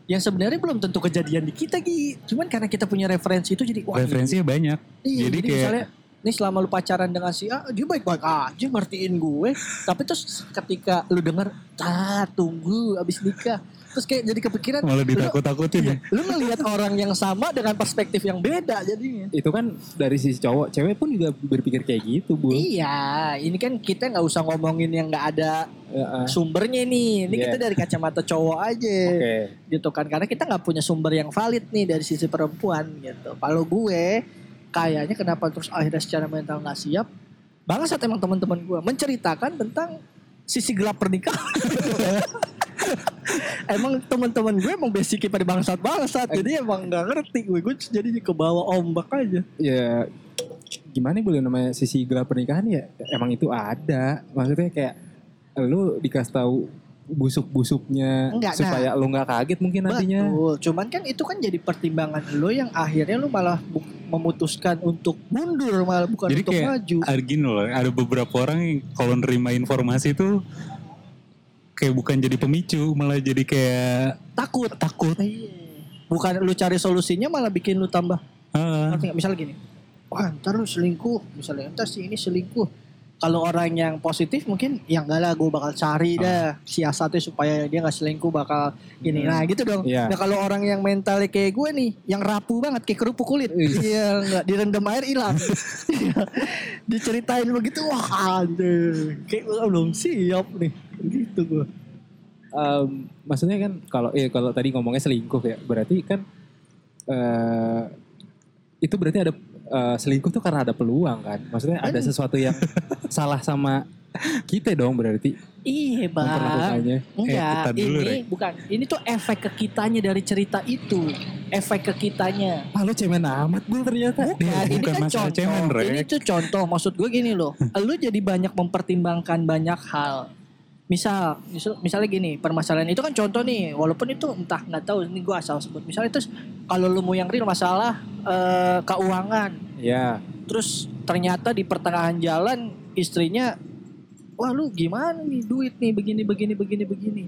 yang sebenarnya belum tentu kejadian di kita Gi. Cuman karena kita punya referensi itu jadi wah Referensinya banyak. Iya, Jadi jadi, kayak- misalnya ini selama lu pacaran dengan si A, dia baik-baik aja ngertiin gue. Tapi terus ketika lu denger, ah tunggu abis nikah. Terus kayak jadi kepikiran, Malah lu, ditakut-takutin ya. lu ngelihat orang yang sama dengan perspektif yang beda jadinya. Itu kan dari sisi cowok, cewek pun juga berpikir kayak gitu, Bu. Iya, ini kan kita nggak usah ngomongin yang nggak ada Heeh. sumbernya nih. Ini Iya. kita dari kacamata cowok aja. Oke. gitu kan karena kita nggak punya sumber yang valid nih dari sisi perempuan gitu kalau gue kayaknya kenapa terus akhirnya secara mental nggak siap bangsat emang teman-teman gue menceritakan tentang sisi gelap pernikahan [laughs] emang teman-teman gue emang basicnya pada bangsat bangsat jadi emang nggak ngerti gue gue jadi ke bawah ombak aja Ya gimana boleh namanya sisi gelap pernikahan ya emang itu ada. Maksudnya kayak lu dikasih tahu busuk-busuknya Enggak, supaya lu nggak kaget mungkin nantinya. Betul. Cuman kan itu kan jadi pertimbangan lo yang akhirnya lo malah memutuskan untuk mundur malah bukan Jadi untuk kayak maju. ada gini loh, ada beberapa orang yang kalau nerima informasi itu kayak bukan jadi pemicu, malah jadi kayak takut. Takut. Bukan lu cari solusinya malah bikin lu tambah. Ah, ngerti nggak? Misalnya gini wah ntar lu selingkuh. Misalnya ntar si ini selingkuh. Kalau orang yang positif mungkin ya enggak lah gue bakal cari dah siasatnya supaya dia nggak selingkuh bakal ini. Nah gitu dong. Iya. nah kalau orang yang mentalnya kayak gue nih yang rapuh banget kayak kerupuk kulit. Iya. Nggak direndam air hilang. [laughs] Iya. diceritain begitu wah aduh kayak gue belum siap nih gitu gue Em, maksudnya kan kalau eh kalau tadi ngomongnya selingkuh ya berarti kan eh itu berarti ada eh, selingkuh tuh karena ada peluang kan maksudnya ada sesuatu yang [laughs] salah sama kita dong berarti iya bang Enggak, Eh, kita dulu, ini Rek. bukan. Ini tuh efek ke kitanya dari cerita itu. Efek ke kitanya. ah lu cemen amat bu ternyata Bukan, Iya, ini bukan kan contoh. cemen, Rek. ini tuh contoh. Maksud gue gini loh. Lu jadi banyak mempertimbangkan banyak hal. Misal, misal, misalnya gini, permasalahan itu kan contoh nih, walaupun itu entah nggak tahu, ini gue asal sebut. Misalnya terus kalau lu mau yang real masalah eh, keuangan, ya terus ternyata di pertengahan jalan istrinya wah lu gimana nih duit nih begini begini begini begini?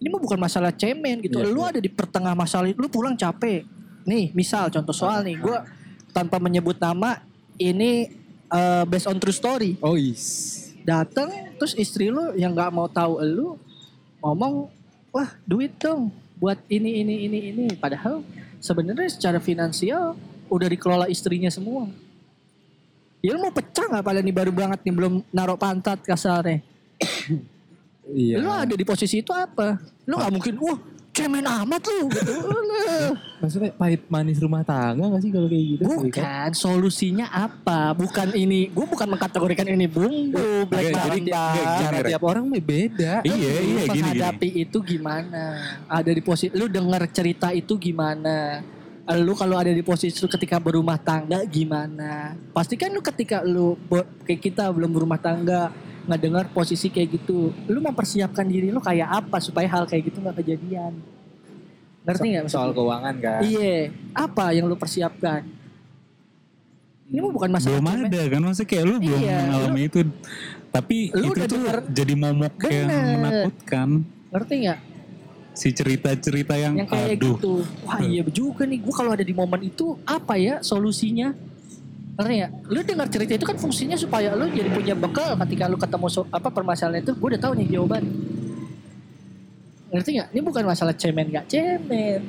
Ini mah bukan masalah cemen gitu. Iya, lu iya. ada di pertengah masalah lu pulang capek. Nih misal contoh soal nih gua tanpa menyebut nama ini eh, based on true story. Oh is datang terus istri lu yang nggak mau tahu lu ngomong wah duit dong buat ini ini ini ini. Padahal sebenarnya secara finansial udah dikelola istrinya semua. Ya lu mau pecah nggak pada nih baru banget nih belum naruh pantat kasarnya? Iya. Lu ada di posisi itu apa? Lu nggak mungkin wah cemen amat lu gitu. Maksudnya pahit manis rumah tangga gak sih kalau kayak gitu? Bukan solusinya apa? Bukan ini gue bukan mengkategorikan ini bumbu black Oke, jadi gini, cara tiap orang mah beda. Iya, iya, lu gini, gini. menghadapi itu gimana? Ada di posisi lu denger cerita itu gimana? Lu kalau ada di posisi lu ketika berumah tangga gimana? Pasti kan lu ketika lu kayak kita belum berumah tangga nggak dengar posisi kayak gitu lu mempersiapkan diri lu kayak apa supaya hal kayak gitu nggak kejadian? Ngerti nggak maksud soal keuangan kan? Iya. Apa yang lu persiapkan? Ini mah bukan masalah belum cemen. ada kan? Maksudnya kayak lu belum Iya, mengalami itu. Tapi Lu itu tuh denger- jadi momok yang Bener. menakutkan. Ngerti nggak? Si cerita-cerita yang, yang kayak aduh. gitu. Wah iya juga nih, gue kalau ada di momen itu apa ya solusinya? Ngerti ya? Lu dengar cerita itu kan fungsinya supaya lu jadi punya bekal ketika lu ketemu so- apa permasalahan itu, gue udah tahu nih jawaban. Ngerti nggak? Ini bukan masalah cemen nggak cemen.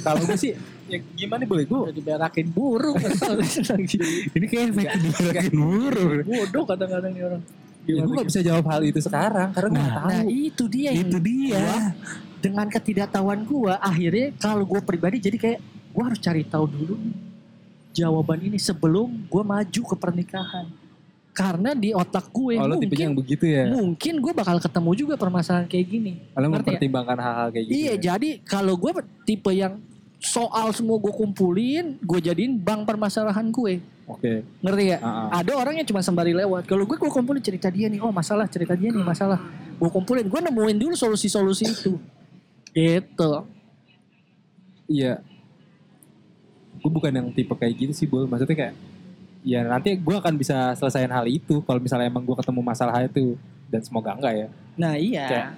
kalau gue sih ya gimana boleh gue Udah diberakin burung. [laughs] ini kayak efek diberakin burung Bodoh kadang-kadang nih orang. ya, gue gak bisa jawab hal itu sekarang karena Nah, gak tahu Nah itu dia itu dia gua- dengan ketidaktahuan gue akhirnya kalau gue pribadi jadi kayak gue harus cari tahu dulu nih jawaban ini sebelum gue maju ke pernikahan. Karena di otak gue oh tipenya yang mungkin begitu ya? mungkin gue bakal ketemu juga permasalahan kayak gini. Lo ngerti ya? mempertimbangkan hal-hal kayak gitu iya ya? jadi kalau gue tipe yang soal semua gue kumpulin gue jadiin bank permasalahan gue. Oke. Ngerti ya? Ah. ada orang yang cuma sembari lewat. Kalau gue gue kumpulin cerita dia nih oh masalah cerita dia nih masalah. Gue kumpulin gue nemuin dulu solusi-solusi itu. Gitu. Iya. Gue bukan yang tipe kayak gitu sih, Bol. Maksudnya kayak, ya nanti gue akan bisa selesaiin hal itu kalau misalnya emang gue ketemu masalah itu. Dan semoga enggak ya. nah iya Kayak,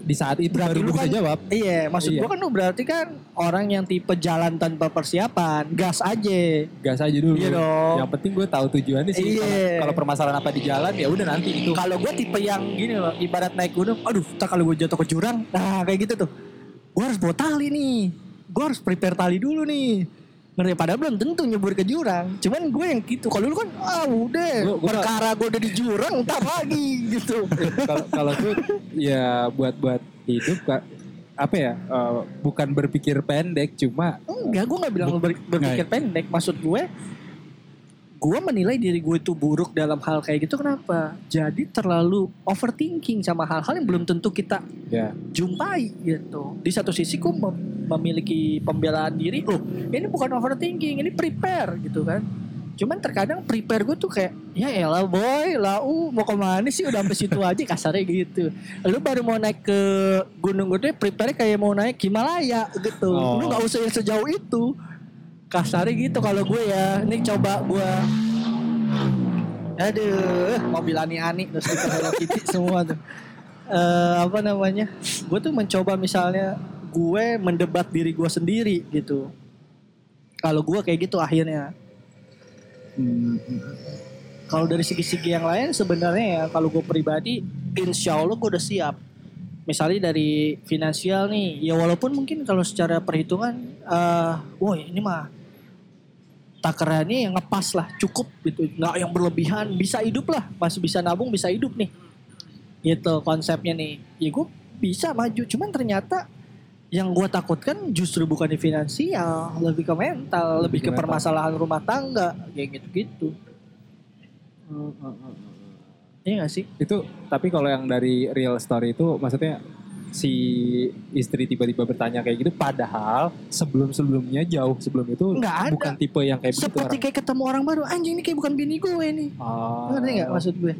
di saat itu Berarti baru lu lu bisa kan- jawab. Iya, maksud Iya. gua kan lu berarti kan orang yang tipe jalan tanpa persiapan, gas aja. Gas aja dulu. Iya dong. Yang penting gue tahu tujuannya sih. Iya. Kalau- Kalau permasalahan apa di jalan ya udah nanti itu. Kalau gue tipe yang gini loh, ibarat naik gunung, aduh, tak kalau gue jatuh ke jurang, nah kayak gitu tuh. Gue harus bawa tali nih, gue harus prepare tali dulu nih. Ngerti? Padahal belum tentu nyebur ke jurang. Cuman gue yang gitu. Kalau lu kan, ah udah, Gua- gua- perkara gue udah di jurang, tak lagi [laughs] gitu. Kalau kalau gue ya buat buat hidup Kak, apa ya? eh, bukan berpikir pendek cuma Enggak, gue gak bilang ber- berpikir pendek. Maksud gue, gue menilai diri gue itu buruk dalam hal kayak gitu kenapa? Jadi terlalu overthinking sama hal-hal yang belum tentu kita ya jumpai gitu. Di satu sisi gue mem- memiliki pembelaan diri, loh ini bukan overthinking, ini prepare gitu kan. Cuman terkadang prepare gue tuh kayak, ya elah boy, lau mau ke mana sih udah sampai situ aja kasarnya gitu. Lu baru mau naik ke gunung gede, prepare kayak mau naik Himalaya gitu. Oh. Lu gak usah yang sejauh itu. Kasarnya gitu kalau gue ya, ini coba gue Aduh, mobil ani-ani terus kita Hello Kitty semua tuh. Eh apa namanya? Gue tuh mencoba misalnya gue mendebat diri gue sendiri gitu. Kalau gue kayak gitu akhirnya. hmm, Kalau dari segi-segi yang lain sebenarnya ya kalau gue pribadi, insya Allah gue udah siap. Misalnya dari finansial nih, ya walaupun mungkin kalau secara perhitungan, eh, woi ini mah takarannya yang ngepas lah, cukup gitu, nggak yang berlebihan, bisa hidup lah, masih bisa nabung, bisa hidup nih, gitu konsepnya nih. Ya gue bisa maju, cuman ternyata yang gue takutkan justru bukan di finansial, lebih ke mental, lebih, Lebih ke permasalahan rumah tangga, kayak gitu-gitu. Iya gak sih? itu tapi kalau yang dari real story itu maksudnya si istri tiba-tiba bertanya kayak gitu padahal sebelum-sebelumnya jauh sebelum itu Nggak ada. bukan tipe yang kayak Seperti orang. kayak ketemu orang baru, anjing ini kayak bukan bini gue nih. Ah. Ngerti gak maksud gue?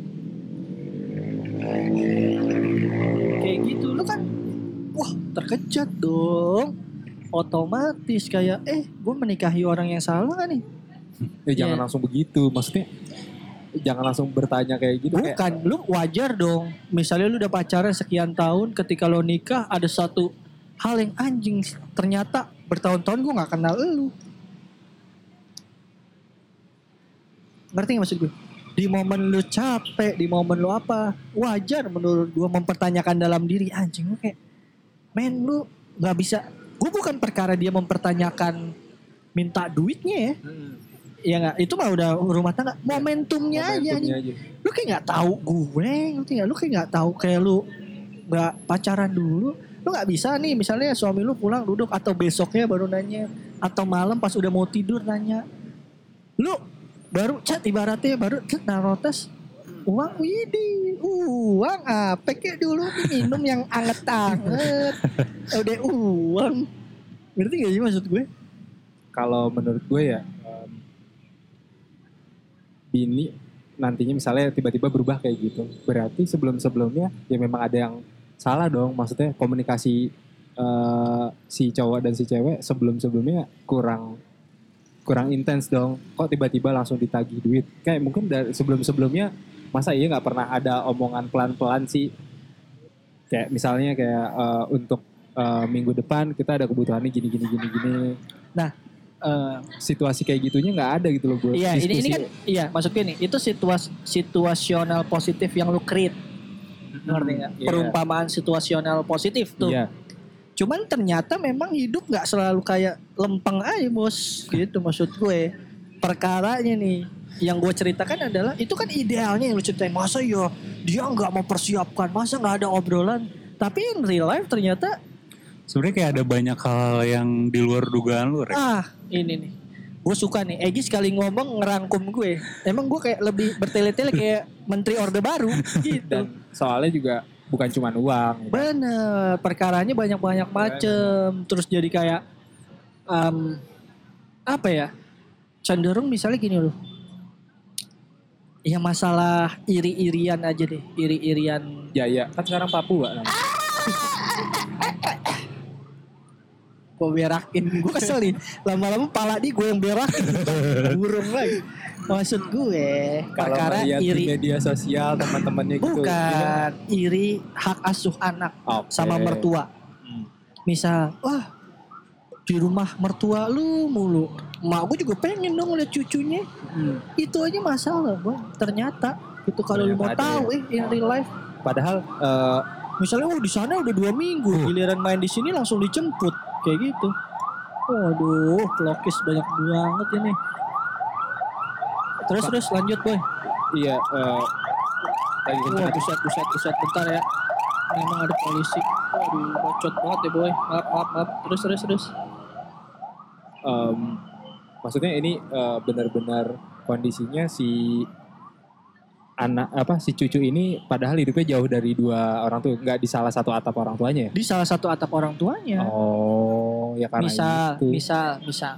Kayak gitu, lu kan wah terkejut dong. Otomatis kayak eh gue menikahi orang yang salah gak nih? Ya, jangan Iya. langsung begitu maksudnya jangan langsung bertanya kayak gitu kayak, Bukan, lu wajar dong. Misalnya lu udah pacaran sekian tahun, ketika lo nikah ada satu hal yang anjing. Ternyata bertahun-tahun gue gak kenal lu. Ngerti gak maksud gue? Di momen lu capek, di momen lu apa, wajar menurut gue mempertanyakan dalam diri anjing lu kayak, men lu gak bisa. Gue bukan perkara dia mempertanyakan minta duitnya ya. Hmm, Ya nggak, itu mah udah rumah tangga. Momentumnya, aja momentumnya aja. lu kayak nggak tahu gue ngerti nggak? Lu kayak nggak tahu kayak lu nggak pacaran dulu. Lu nggak bisa nih misalnya suami lu pulang duduk atau besoknya baru nanya atau malam pas udah mau tidur nanya. Lu baru chat ibaratnya baru chat naruh tes uang widi uang apa kayak dulu? Minum yang anget-anget udah uang. Ngerti gak sih maksud gue? Kalau menurut gue ya bini nantinya misalnya tiba-tiba berubah kayak gitu. Berarti sebelum-sebelumnya ya memang ada yang salah dong. Maksudnya komunikasi eh, si cowok dan si cewek sebelum-sebelumnya kurang kurang intens dong. Kok tiba-tiba langsung ditagih duit? Kayak mungkin dari sebelum-sebelumnya masa iya nggak pernah ada omongan pelan-pelan sih? Kayak misalnya kayak eh, untuk eh, minggu depan kita ada kebutuhannya gini gini gini gini Eh, situasi kayak gitunya nggak ada gitu loh buat Iya, ini ini kan iya maksudnya nih, itu situas situasional positif yang lu create. Ngerti nggak? Iya. Perumpamaan situasional positif tuh. Iya, Cuman ternyata memang hidup nggak selalu kayak lempeng aja, Bos. Gitu maksud gue. Perkaranya nih yang gue ceritakan adalah itu kan idealnya yang lu ceritain masa ya dia nggak mempersiapkan masa nggak ada obrolan tapi in real life ternyata Sebenarnya kayak ada banyak hal yang di luar dugaan lu, Rek. Ah, ini nih. Gue suka nih, Egi sekali ngomong ngerangkum gue. Emang gue kayak lebih bertele-tele kayak menteri Orde Baru [laughs] gitu. dan soalnya juga bukan cuma uang gitu. Bener, perkaranya banyak-banyak macem. Terus jadi kayak, em, apa ya, cenderung misalnya gini loh. Ya masalah iri-irian aja deh, iri-irian. Jaya kan sekarang Papua namanya. [laughs] gue berakin. Gue kesel nih. Lama-lama pala di gue yang berakin. Burung lagi. Maksud gue Kalau perkara iri. media sosial teman-temannya gitu. bukan. Iri hak asuh anak Oke. sama mertua. Hmm. misal wah di rumah mertua lu mulu. Mak gue juga pengen dong lihat cucunya. Hmm. itu aja masalah bang. Ternyata itu kalau lu mau tahu eh in real life. Padahal eh, misalnya oh di sana udah dua minggu giliran main di sini langsung dijemput kayak gitu. Waduh pelokis banyak banget ini. Terus terus lanjut boy. Iya eh, lagi wah kenceng. buset buset buset bentar ya. Memang ada polisi. Waduh bacot banget ya boy. Maaf maaf maaf. Terus terus terus. Em, maksudnya ini eh, benar-benar kondisinya si anak apa si cucu ini padahal hidupnya jauh dari dua orang tuh nggak di salah satu atap orang tuanya ya? di salah satu atap orang tuanya. Oh ya karena misal itu. misal misal.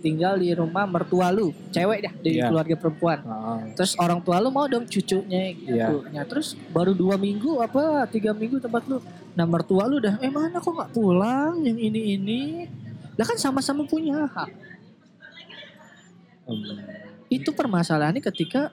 Tinggal di rumah mertua lu cewek dah dari Iya. keluarga perempuan. Ah, terus orang tua lu mau dong cucunya gitu. Iya. Nah, terus baru dua minggu apa tiga minggu tempat lu. Nah mertua lu dah eh mana kok nggak pulang? Yang ini ini. Lah kan sama-sama punya hak. Em, itu permasalahannya ketika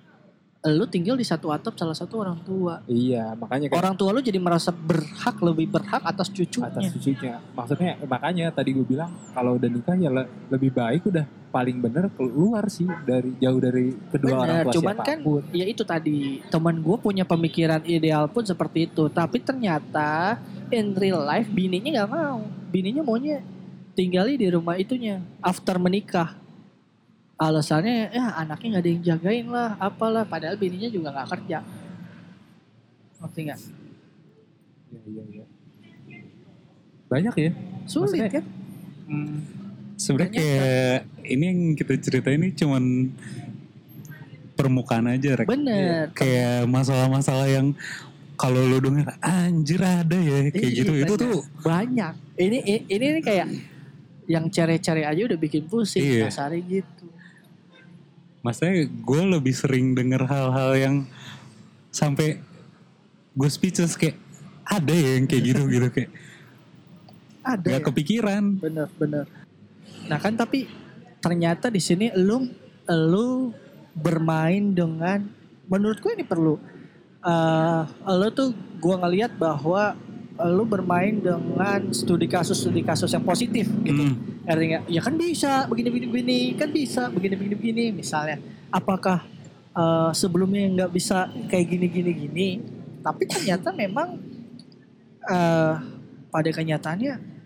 lu tinggal di satu atap salah satu orang tua. Iya makanya kan orang tua lu jadi merasa berhak lebih berhak atas cucunya. Atas cucunya. Maksudnya makanya tadi gue bilang kalau udah nikah ya le- lebih baik udah paling bener keluar sih dari jauh dari kedua orang Bener, tua cuman kan siapa pun. ya itu tadi. Teman gue punya pemikiran ideal pun seperti itu. Tapi ternyata in real life bininya nggak mau. Bininya maunya tinggali di rumah itunya after menikah alasannya ya anaknya nggak ada yang jagain lah apalah padahal bininya juga nggak kerja ngerti nggak Iya, iya, iya. banyak ya sulit Maksudnya- kan Hmm, Sebenarnya kayak ini yang kita cerita ini cuman permukaan aja, Rek. bener Kayak masalah-masalah yang kalau lu denger anjir ada ya kayak Iya, gitu. Itu bener. tuh banyak ini ini, ini kayak yang cere-cere aja udah bikin pusing Iya. gitu maksudnya gue lebih sering denger hal-hal yang sampai gue speechless kayak ada ya yang kayak gitu gitu kayak ada gak ya? kepikiran. bener bener nah kan tapi ternyata di sini lu lu bermain dengan menurut gue ini perlu eh lu tuh gue ngelihat bahwa lu bermain dengan studi kasus studi kasus yang positif gitu. Hmm. artinya ya kan bisa begini begini begini kan bisa begini begini begini misalnya apakah eh, sebelumnya nggak bisa kayak gini gini gini tapi ternyata memang eh pada kenyataannya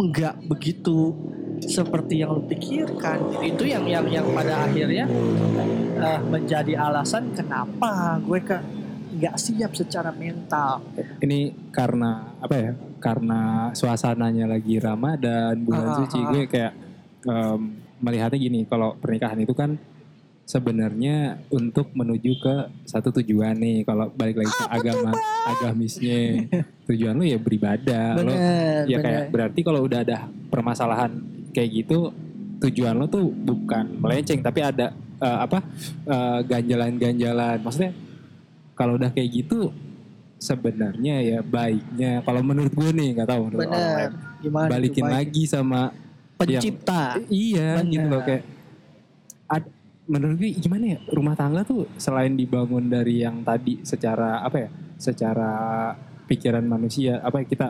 nggak begitu seperti yang lu pikirkan. Itu yang yang yang pada akhirnya eh, menjadi alasan kenapa gue ke nggak siap secara mental. Ini karena apa ya karena suasananya lagi Ramadan bulan Ah, suci ah, gue kayak em, melihatnya gini kalau pernikahan itu kan sebenarnya untuk menuju ke satu tujuan nih kalau balik lagi ke agama agamisnya. Tujuan lu ya beribadah lo bener ya bener. kayak berarti kalau udah ada permasalahan kayak gitu tujuan lo tuh bukan melenceng tapi ada eh, apa eh, ganjalan-ganjalan. Maksudnya kalau udah kayak gitu sebenarnya ya baiknya. Kalau menurut gue nih nggak tahu menurut bener gimana balikin lagi sama pencipta. iya Bener. gitu loh kayak ad- menurut gue gimana ya rumah tangga tuh selain dibangun dari yang tadi secara apa ya secara pikiran manusia apa ya kita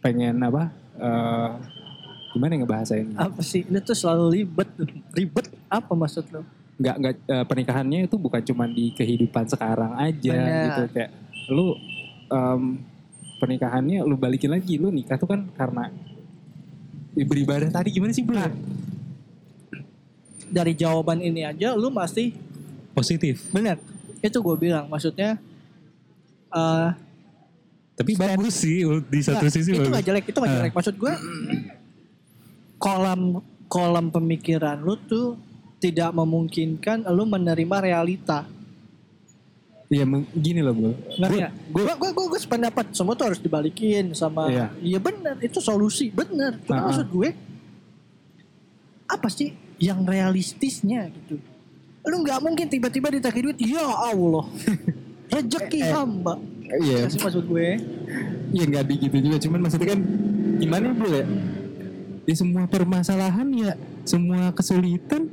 pengen apa eh gimana ya ngebahasain apa sih? Ini tuh selalu ribet ribet apa maksud lo nggak nggak eh, pernikahannya itu bukan cuma di kehidupan sekarang aja Bener. gitu kayak lu em, pernikahannya lu balikin lagi lu nikah tuh kan karena beribadah tadi gimana sih bro? Nah. dari jawaban ini aja lu masih Positif. bener itu gue bilang maksudnya eh Tapi bagus sih di satu nggak, sisi itu bagus. gak jelek itu gak Ah. jelek maksud gue kolam kolam pemikiran lu tuh tidak memungkinkan lu menerima realita. Iya gini loh ngerti nggak? gue gue gue gue sependapat. Semua tuh harus dibalikin sama Iya. iya benar. Itu solusi. Benar. Cuma Ah, ah. maksud gue apa sih yang realistisnya gitu? Lu nggak mungkin tiba-tiba ditagih duit ya Allah [laughs] rezeki Eh, hamba. Iya, Itu sih maksud gue? Iya nggak di gitu juga. Cuman maksudnya kan gimana bro ya? di semua permasalahan ya semua kesulitan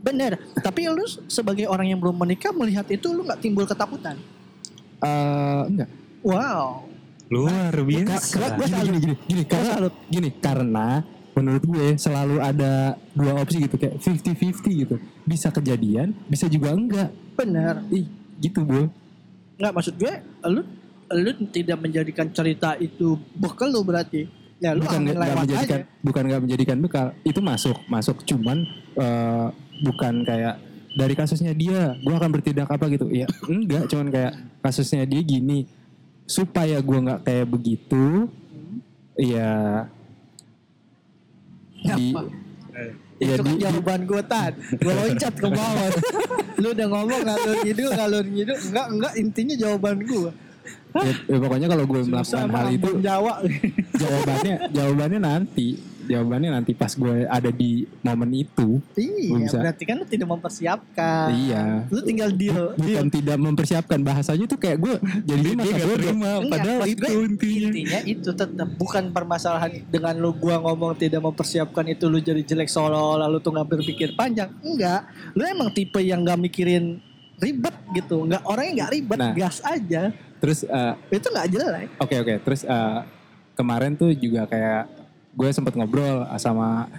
Bener. Tapi lu sebagai orang yang belum menikah melihat itu lu nggak timbul ketakutan. eh enggak Luar Nah, biasa. Gua- gua gini, gini gini gini karena gini karena menurut gue selalu ada dua opsi gitu kayak 50-50 gitu bisa kejadian bisa juga enggak Bener. ih gitu bu Nggak maksud gue, lu lu tidak menjadikan cerita itu bekal lu berarti. Ya lu bukan nggak menjadikan aja. bukan nggak menjadikan bekal itu masuk masuk cuman eh, bukan kayak dari kasusnya dia gue akan bertindak apa gitu. Ya enggak cuman kayak kasusnya dia gini. Supaya gue nggak kayak begitu ya di Apa? ya itu kan di, di- jawaban gue tan gue loncat ke bawah. Lu udah ngomong ngalur ngidul ngalur ngidul. Enggak enggak intinya jawaban gue ya, ya pokoknya kalau gue melakukan hal itu Jawa jawabannya jawabannya nanti jawabannya nanti pas gue ada di momen itu iya Bisa. berarti kan lu tidak mempersiapkan iya lu tinggal deal bukan tidak mempersiapkan bahasanya tuh kayak gue jadi Dia masa gak terima. Padahal itu gue intinya. intinya itu tetap bukan permasalahan dengan lu gua ngomong tidak mempersiapkan itu lu jadi jelek seolah-olah lu tuh nggak berpikir panjang enggak lu emang tipe yang nggak mikirin ribet gitu nggak orangnya nggak ribet Nah. gas aja terus eh, itu nggak jelek Oke oke. Terus eh, kemarin tuh juga kayak gue sempet ngobrol sama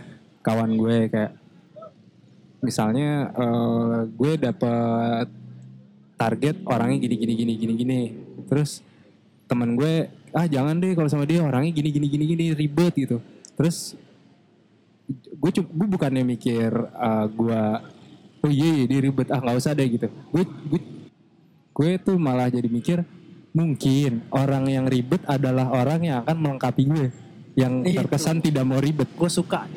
kawan gue kayak misalnya eh, gue dapet target orangnya gini gini gini gini gini. Terus teman gue ah jangan deh kalau sama dia orangnya gini gini gini gini ribet gitu. Terus gue gue bukannya mikir eh, gue oh iya, iya dia ribet ah nggak usah deh gitu. Gue gue gue tuh malah jadi mikir mungkin orang yang ribet adalah orang yang akan melengkapi gue yang Itu. terkesan tidak mau ribet. Gue suka.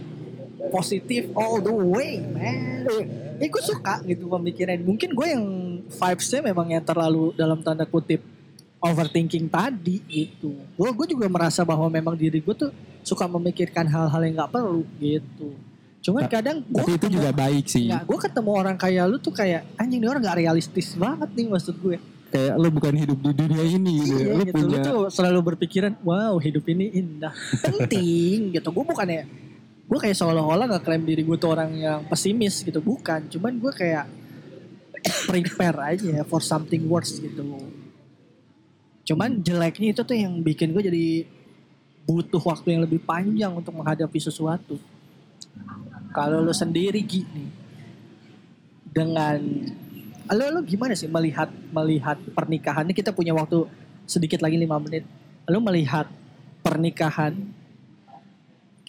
Positif all the way man. Eh gue suka gitu pemikiran. Mungkin gue yang vibesnya memang yang terlalu dalam tanda kutip overthinking tadi gitu gue gue juga merasa bahwa memang diri gue tuh suka memikirkan hal-hal yang nggak perlu gitu. Cuman Ta- kadang gue tapi itu juga baik sih. Nggak, gue ketemu orang kayak lu tuh kayak anjing ini orang gak realistis banget nih maksud gue. Kayak lo bukan hidup di dunia ini gitu Iya lo gitu, punya tuh selalu berpikiran, wow hidup ini indah, [laughs] penting gitu. Gue bukannya, gue kayak seolah-olah gak klaim diri gue tuh orang yang pesimis gitu, bukan. Cuman gue kayak prepare aja for something worse gitu. Cuman jeleknya itu tuh yang bikin gue jadi butuh waktu yang lebih panjang untuk menghadapi sesuatu. Kalau lu sendiri gini, dengan lo lo gimana sih melihat melihat pernikahan? Ini kita punya waktu sedikit lagi lima menit. Lo melihat pernikahan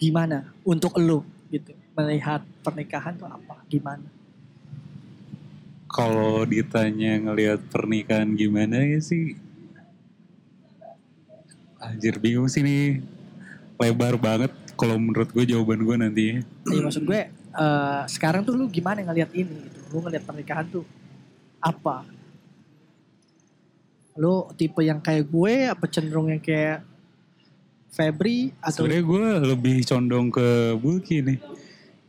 gimana untuk lo gitu? Melihat pernikahan tuh apa? Gimana? Kalau ditanya ngelihat pernikahan gimana ya sih Anjir bingung sih nih. Lebar banget kalau menurut gue jawaban gue nantinya Iya maksud gue eh, sekarang tuh lu gimana ngelihat ini gitu? Lu ngelihat pernikahan tuh apa? Lu tipe yang kayak gue apa cenderung yang kayak Febri atau Sebenarnya gue lebih condong ke Bulky nih.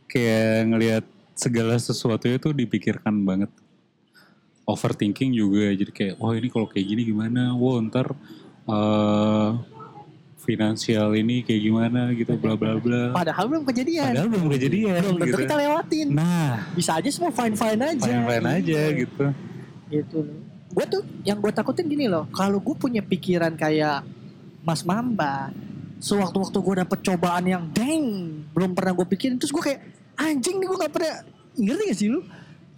Kayak ngelihat segala sesuatunya tuh dipikirkan banget. Overthinking juga. Jadi kayak Wah ini kalau kayak gini gimana? Wah ntar eh, Finansial ini kayak gimana gitu bla bla bla. Padahal belum kejadian. Padahal belum kejadian belum tentu gitu. kita lewatin. Nah. Bisa aja semua fine fine aja. Fine-fine aja Iya. gitu. Gitu. Gue tuh yang gue takutin gini loh kalau gue punya pikiran kayak Mas Mamba sewaktu-waktu gue dapet cobaan yang deng belum pernah gue pikirin terus gue kayak anjing nih gue gak pernah ngerti gak sih lu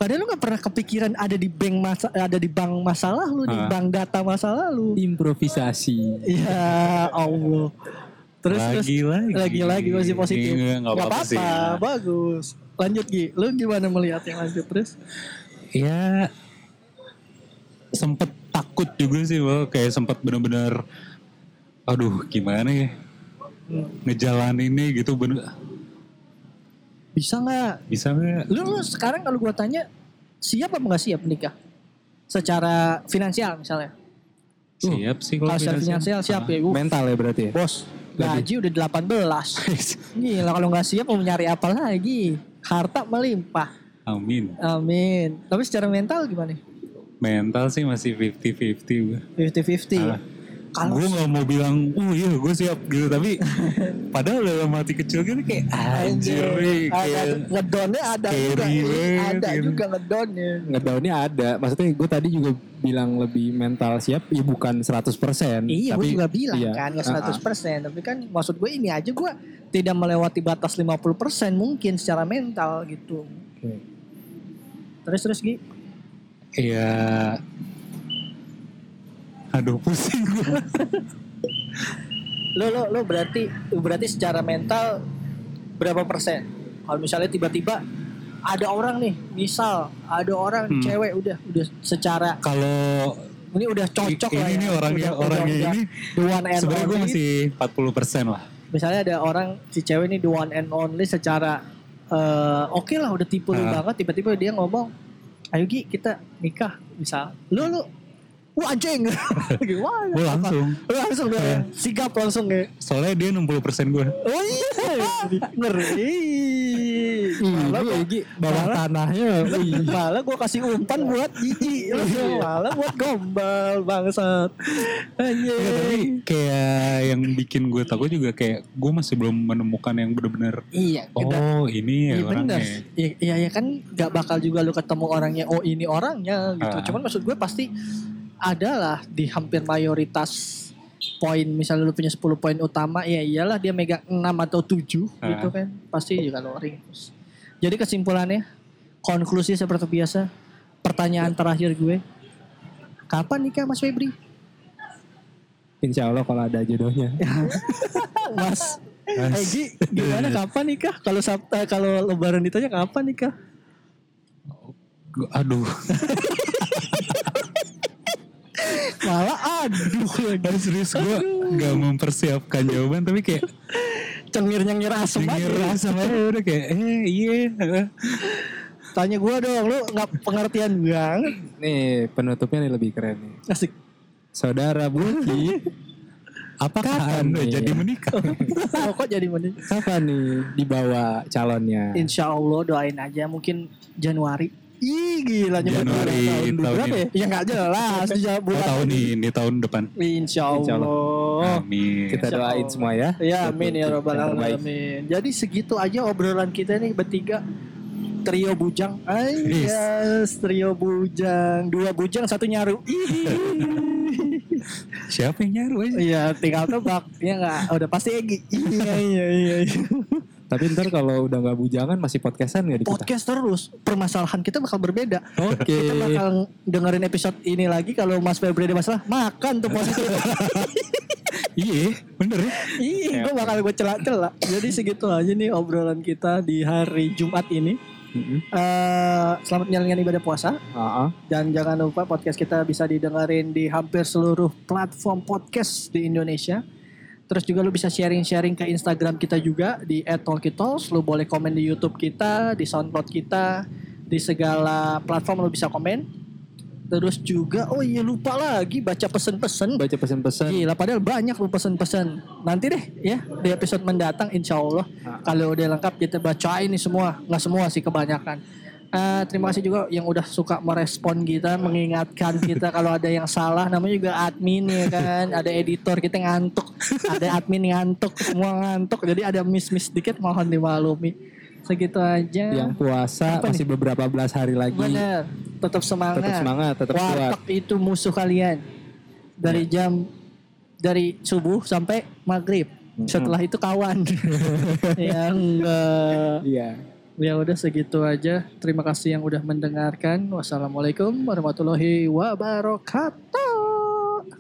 Padahal lu gak pernah kepikiran ada di bank masa ada di bank masalah lu di Hah? bank data masalah lu. improvisasi Ya Allah. Terus terus Lagi-lagi lagi-lagi masih positif. Iya, Nggak apa-apa sih ya. bagus. Lanjut Gi, lu gimana melihat yang lanjut terus? ya sempet takut juga sih Bang. kayak sempet bener-bener aduh gimana ya Hmm. ngejalaninnya gitu bener Bisa nggak? bisa nggak Lu, lu sekarang kalau gua tanya siap apa nggak siap menikah? Secara finansial misalnya. siap sih kalau secara finansial siap ya. Uh, mental ya berarti ya bos, gaji udah 18. [laughs] Gila kalau nggak siap mau nyari apa lagi? Harta melimpah. amin Amin. Tapi secara mental gimana? mental sih masih 50-50 gue 50-50 Ah. Kalau gue nggak mau bilang, oh iya gue siap gitu, tapi [laughs] padahal dalam hati kecil gitu kayak anjir, nih, kayak ngedonnya ada juga, ada gitu. juga ngedonnya. Ngedownnya ada. Maksudnya gue tadi juga bilang lebih mental siap. Ya bukan 100%. Iya, gue tapi, juga bilang iya. kan nggak Ah, 100%, tapi kan maksud gue ini aja gue tidak melewati batas 50% mungkin secara mental gitu. Oke. Terus terus Gi, ya, aduh pusing gue. lo lo lo berarti berarti secara mental berapa persen? Kalau misalnya tiba-tiba ada orang nih, misal ada orang Hmm. cewek udah udah secara Kalau ini udah cocok ini lah ya. nih orangnya Udah- orangnya udah- ini the one and sebenarnya gue masih 40% lah. misalnya ada orang si cewek ini the one and only secara eh, oke lah udah tipe lu Ah. banget tiba-tiba dia ngomong ayo Gi kita nikah misal lu lu lu anjing [laughs] gimana Gue langsung, lu langsung deh Iya. sigap langsung deh soalnya dia 60% gue. oh iya ngeri malah Iya, Gi, bawah tanahnya. malah gue kasih umpan buat Gigi [laughs] malah buat gombal bangsat Iya, tapi anjing kayak yang bikin gue takut juga kayak gue masih belum menemukan yang bener-bener iya kita oh ini ya Iya bener. orangnya. Iya ya, ya kan gak bakal juga lu ketemu orangnya oh ini orangnya gitu. Ah. Cuman maksud gue pasti adalah di hampir mayoritas poin misalnya lu punya 10 poin utama ya iyalah dia megang 6 atau 7 gitu Ah. kan. Pasti juga lu ringkus. Jadi kesimpulannya konklusi seperti biasa pertanyaan terakhir gue kapan nikah Mas Febri? Insya Allah kalau ada jodohnya. [laughs] Mas Egi gimana kapan nikah? Kalau Sabtu kalau lebaran ditanya kapan nikah? Aduh [laughs] Malah aduh Aduh, serius gue gak mempersiapkan jawaban tapi kayak cengir nyengir asem aja. denger rasa aja udah kayak eh iya Tanya gue dong, lu nggak pengertian banget. Nih penutupnya nih lebih keren nih. Asik. Saudara Buki, apakah Kapan anda nih? jadi menikah [laughs] Oh, kok jadi mending? kapan nih dibawa calonnya? Insya Allah doain aja mungkin Januari. Ih gila nyebut Januari bulan tahun, tahun berapa ya? ini. Ya nggak jelas [laughs] di oh, bulan tahun ini tahun depan Insya Insya Allah. amin Kita Insya doain Allah. semua ya. Ya amin ya robbal alamin. Jadi segitu aja obrolan kita nih bertiga trio bujang. Ayas, trio bujang. Dua bujang, satu nyaru. Ih. siapa yang nyaru aja Iya, tinggal tebak. Iya nggak? Udah pasti Egi. Iya, iya, iya. Iya. Tapi ntar kalau udah nggak bujangan masih podcastan nggak di kita? Podcast terus. Permasalahan kita bakal berbeda. Oke. Kita bakal dengerin episode ini lagi kalau Mas Febri ada masalah, makan tuh positif. [laughs] iya bener ya Ih, gue bakal gue celak-celak. Jadi segitu aja nih obrolan kita di hari Jumat ini. Mm-mm. Eh, selamat menjalankan ibadah puasa. Ah. Dan jangan lupa podcast kita bisa didengerin di hampir seluruh platform podcast di Indonesia. Terus juga lu bisa sharing-sharing ke Instagram kita juga di @talkitos. Lu boleh komen di YouTube kita, di SoundCloud kita, di segala platform lu bisa komen. Terus juga, oh iya lupa lagi baca pesen-pesen. Baca pesan-pesan. Gila, padahal banyak lu pesen-pesen. Nanti deh ya di episode mendatang insya Allah. Kalau udah lengkap kita bacain nih semua. Nggak semua sih kebanyakan. Eh, terima kasih juga yang udah suka merespon kita, mengingatkan kita [laughs] kalau ada yang salah. Namanya juga admin ya kan, ada editor kita ngantuk, ada admin ngantuk, semua ngantuk. Jadi ada miss-miss dikit mohon dimaklumi. Segitu aja. Yang puasa Apa masih beberapa belas hari lagi. Bener, tetap semangat. Tetap semangat, tetap kuat. Itu musuh kalian. Dari jam dari subuh sampai maghrib. Setelah itu kawan. [laughs] ya enggak. Iya. Ya udah segitu aja. Terima kasih yang udah mendengarkan. Wassalamualaikum warahmatullahi wabarakatuh.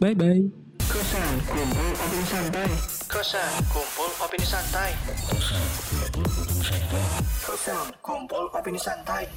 Bye bye. Kosan kumpul opini santai. Kosan kumpul opini santai. Kosan kumpul opini santai.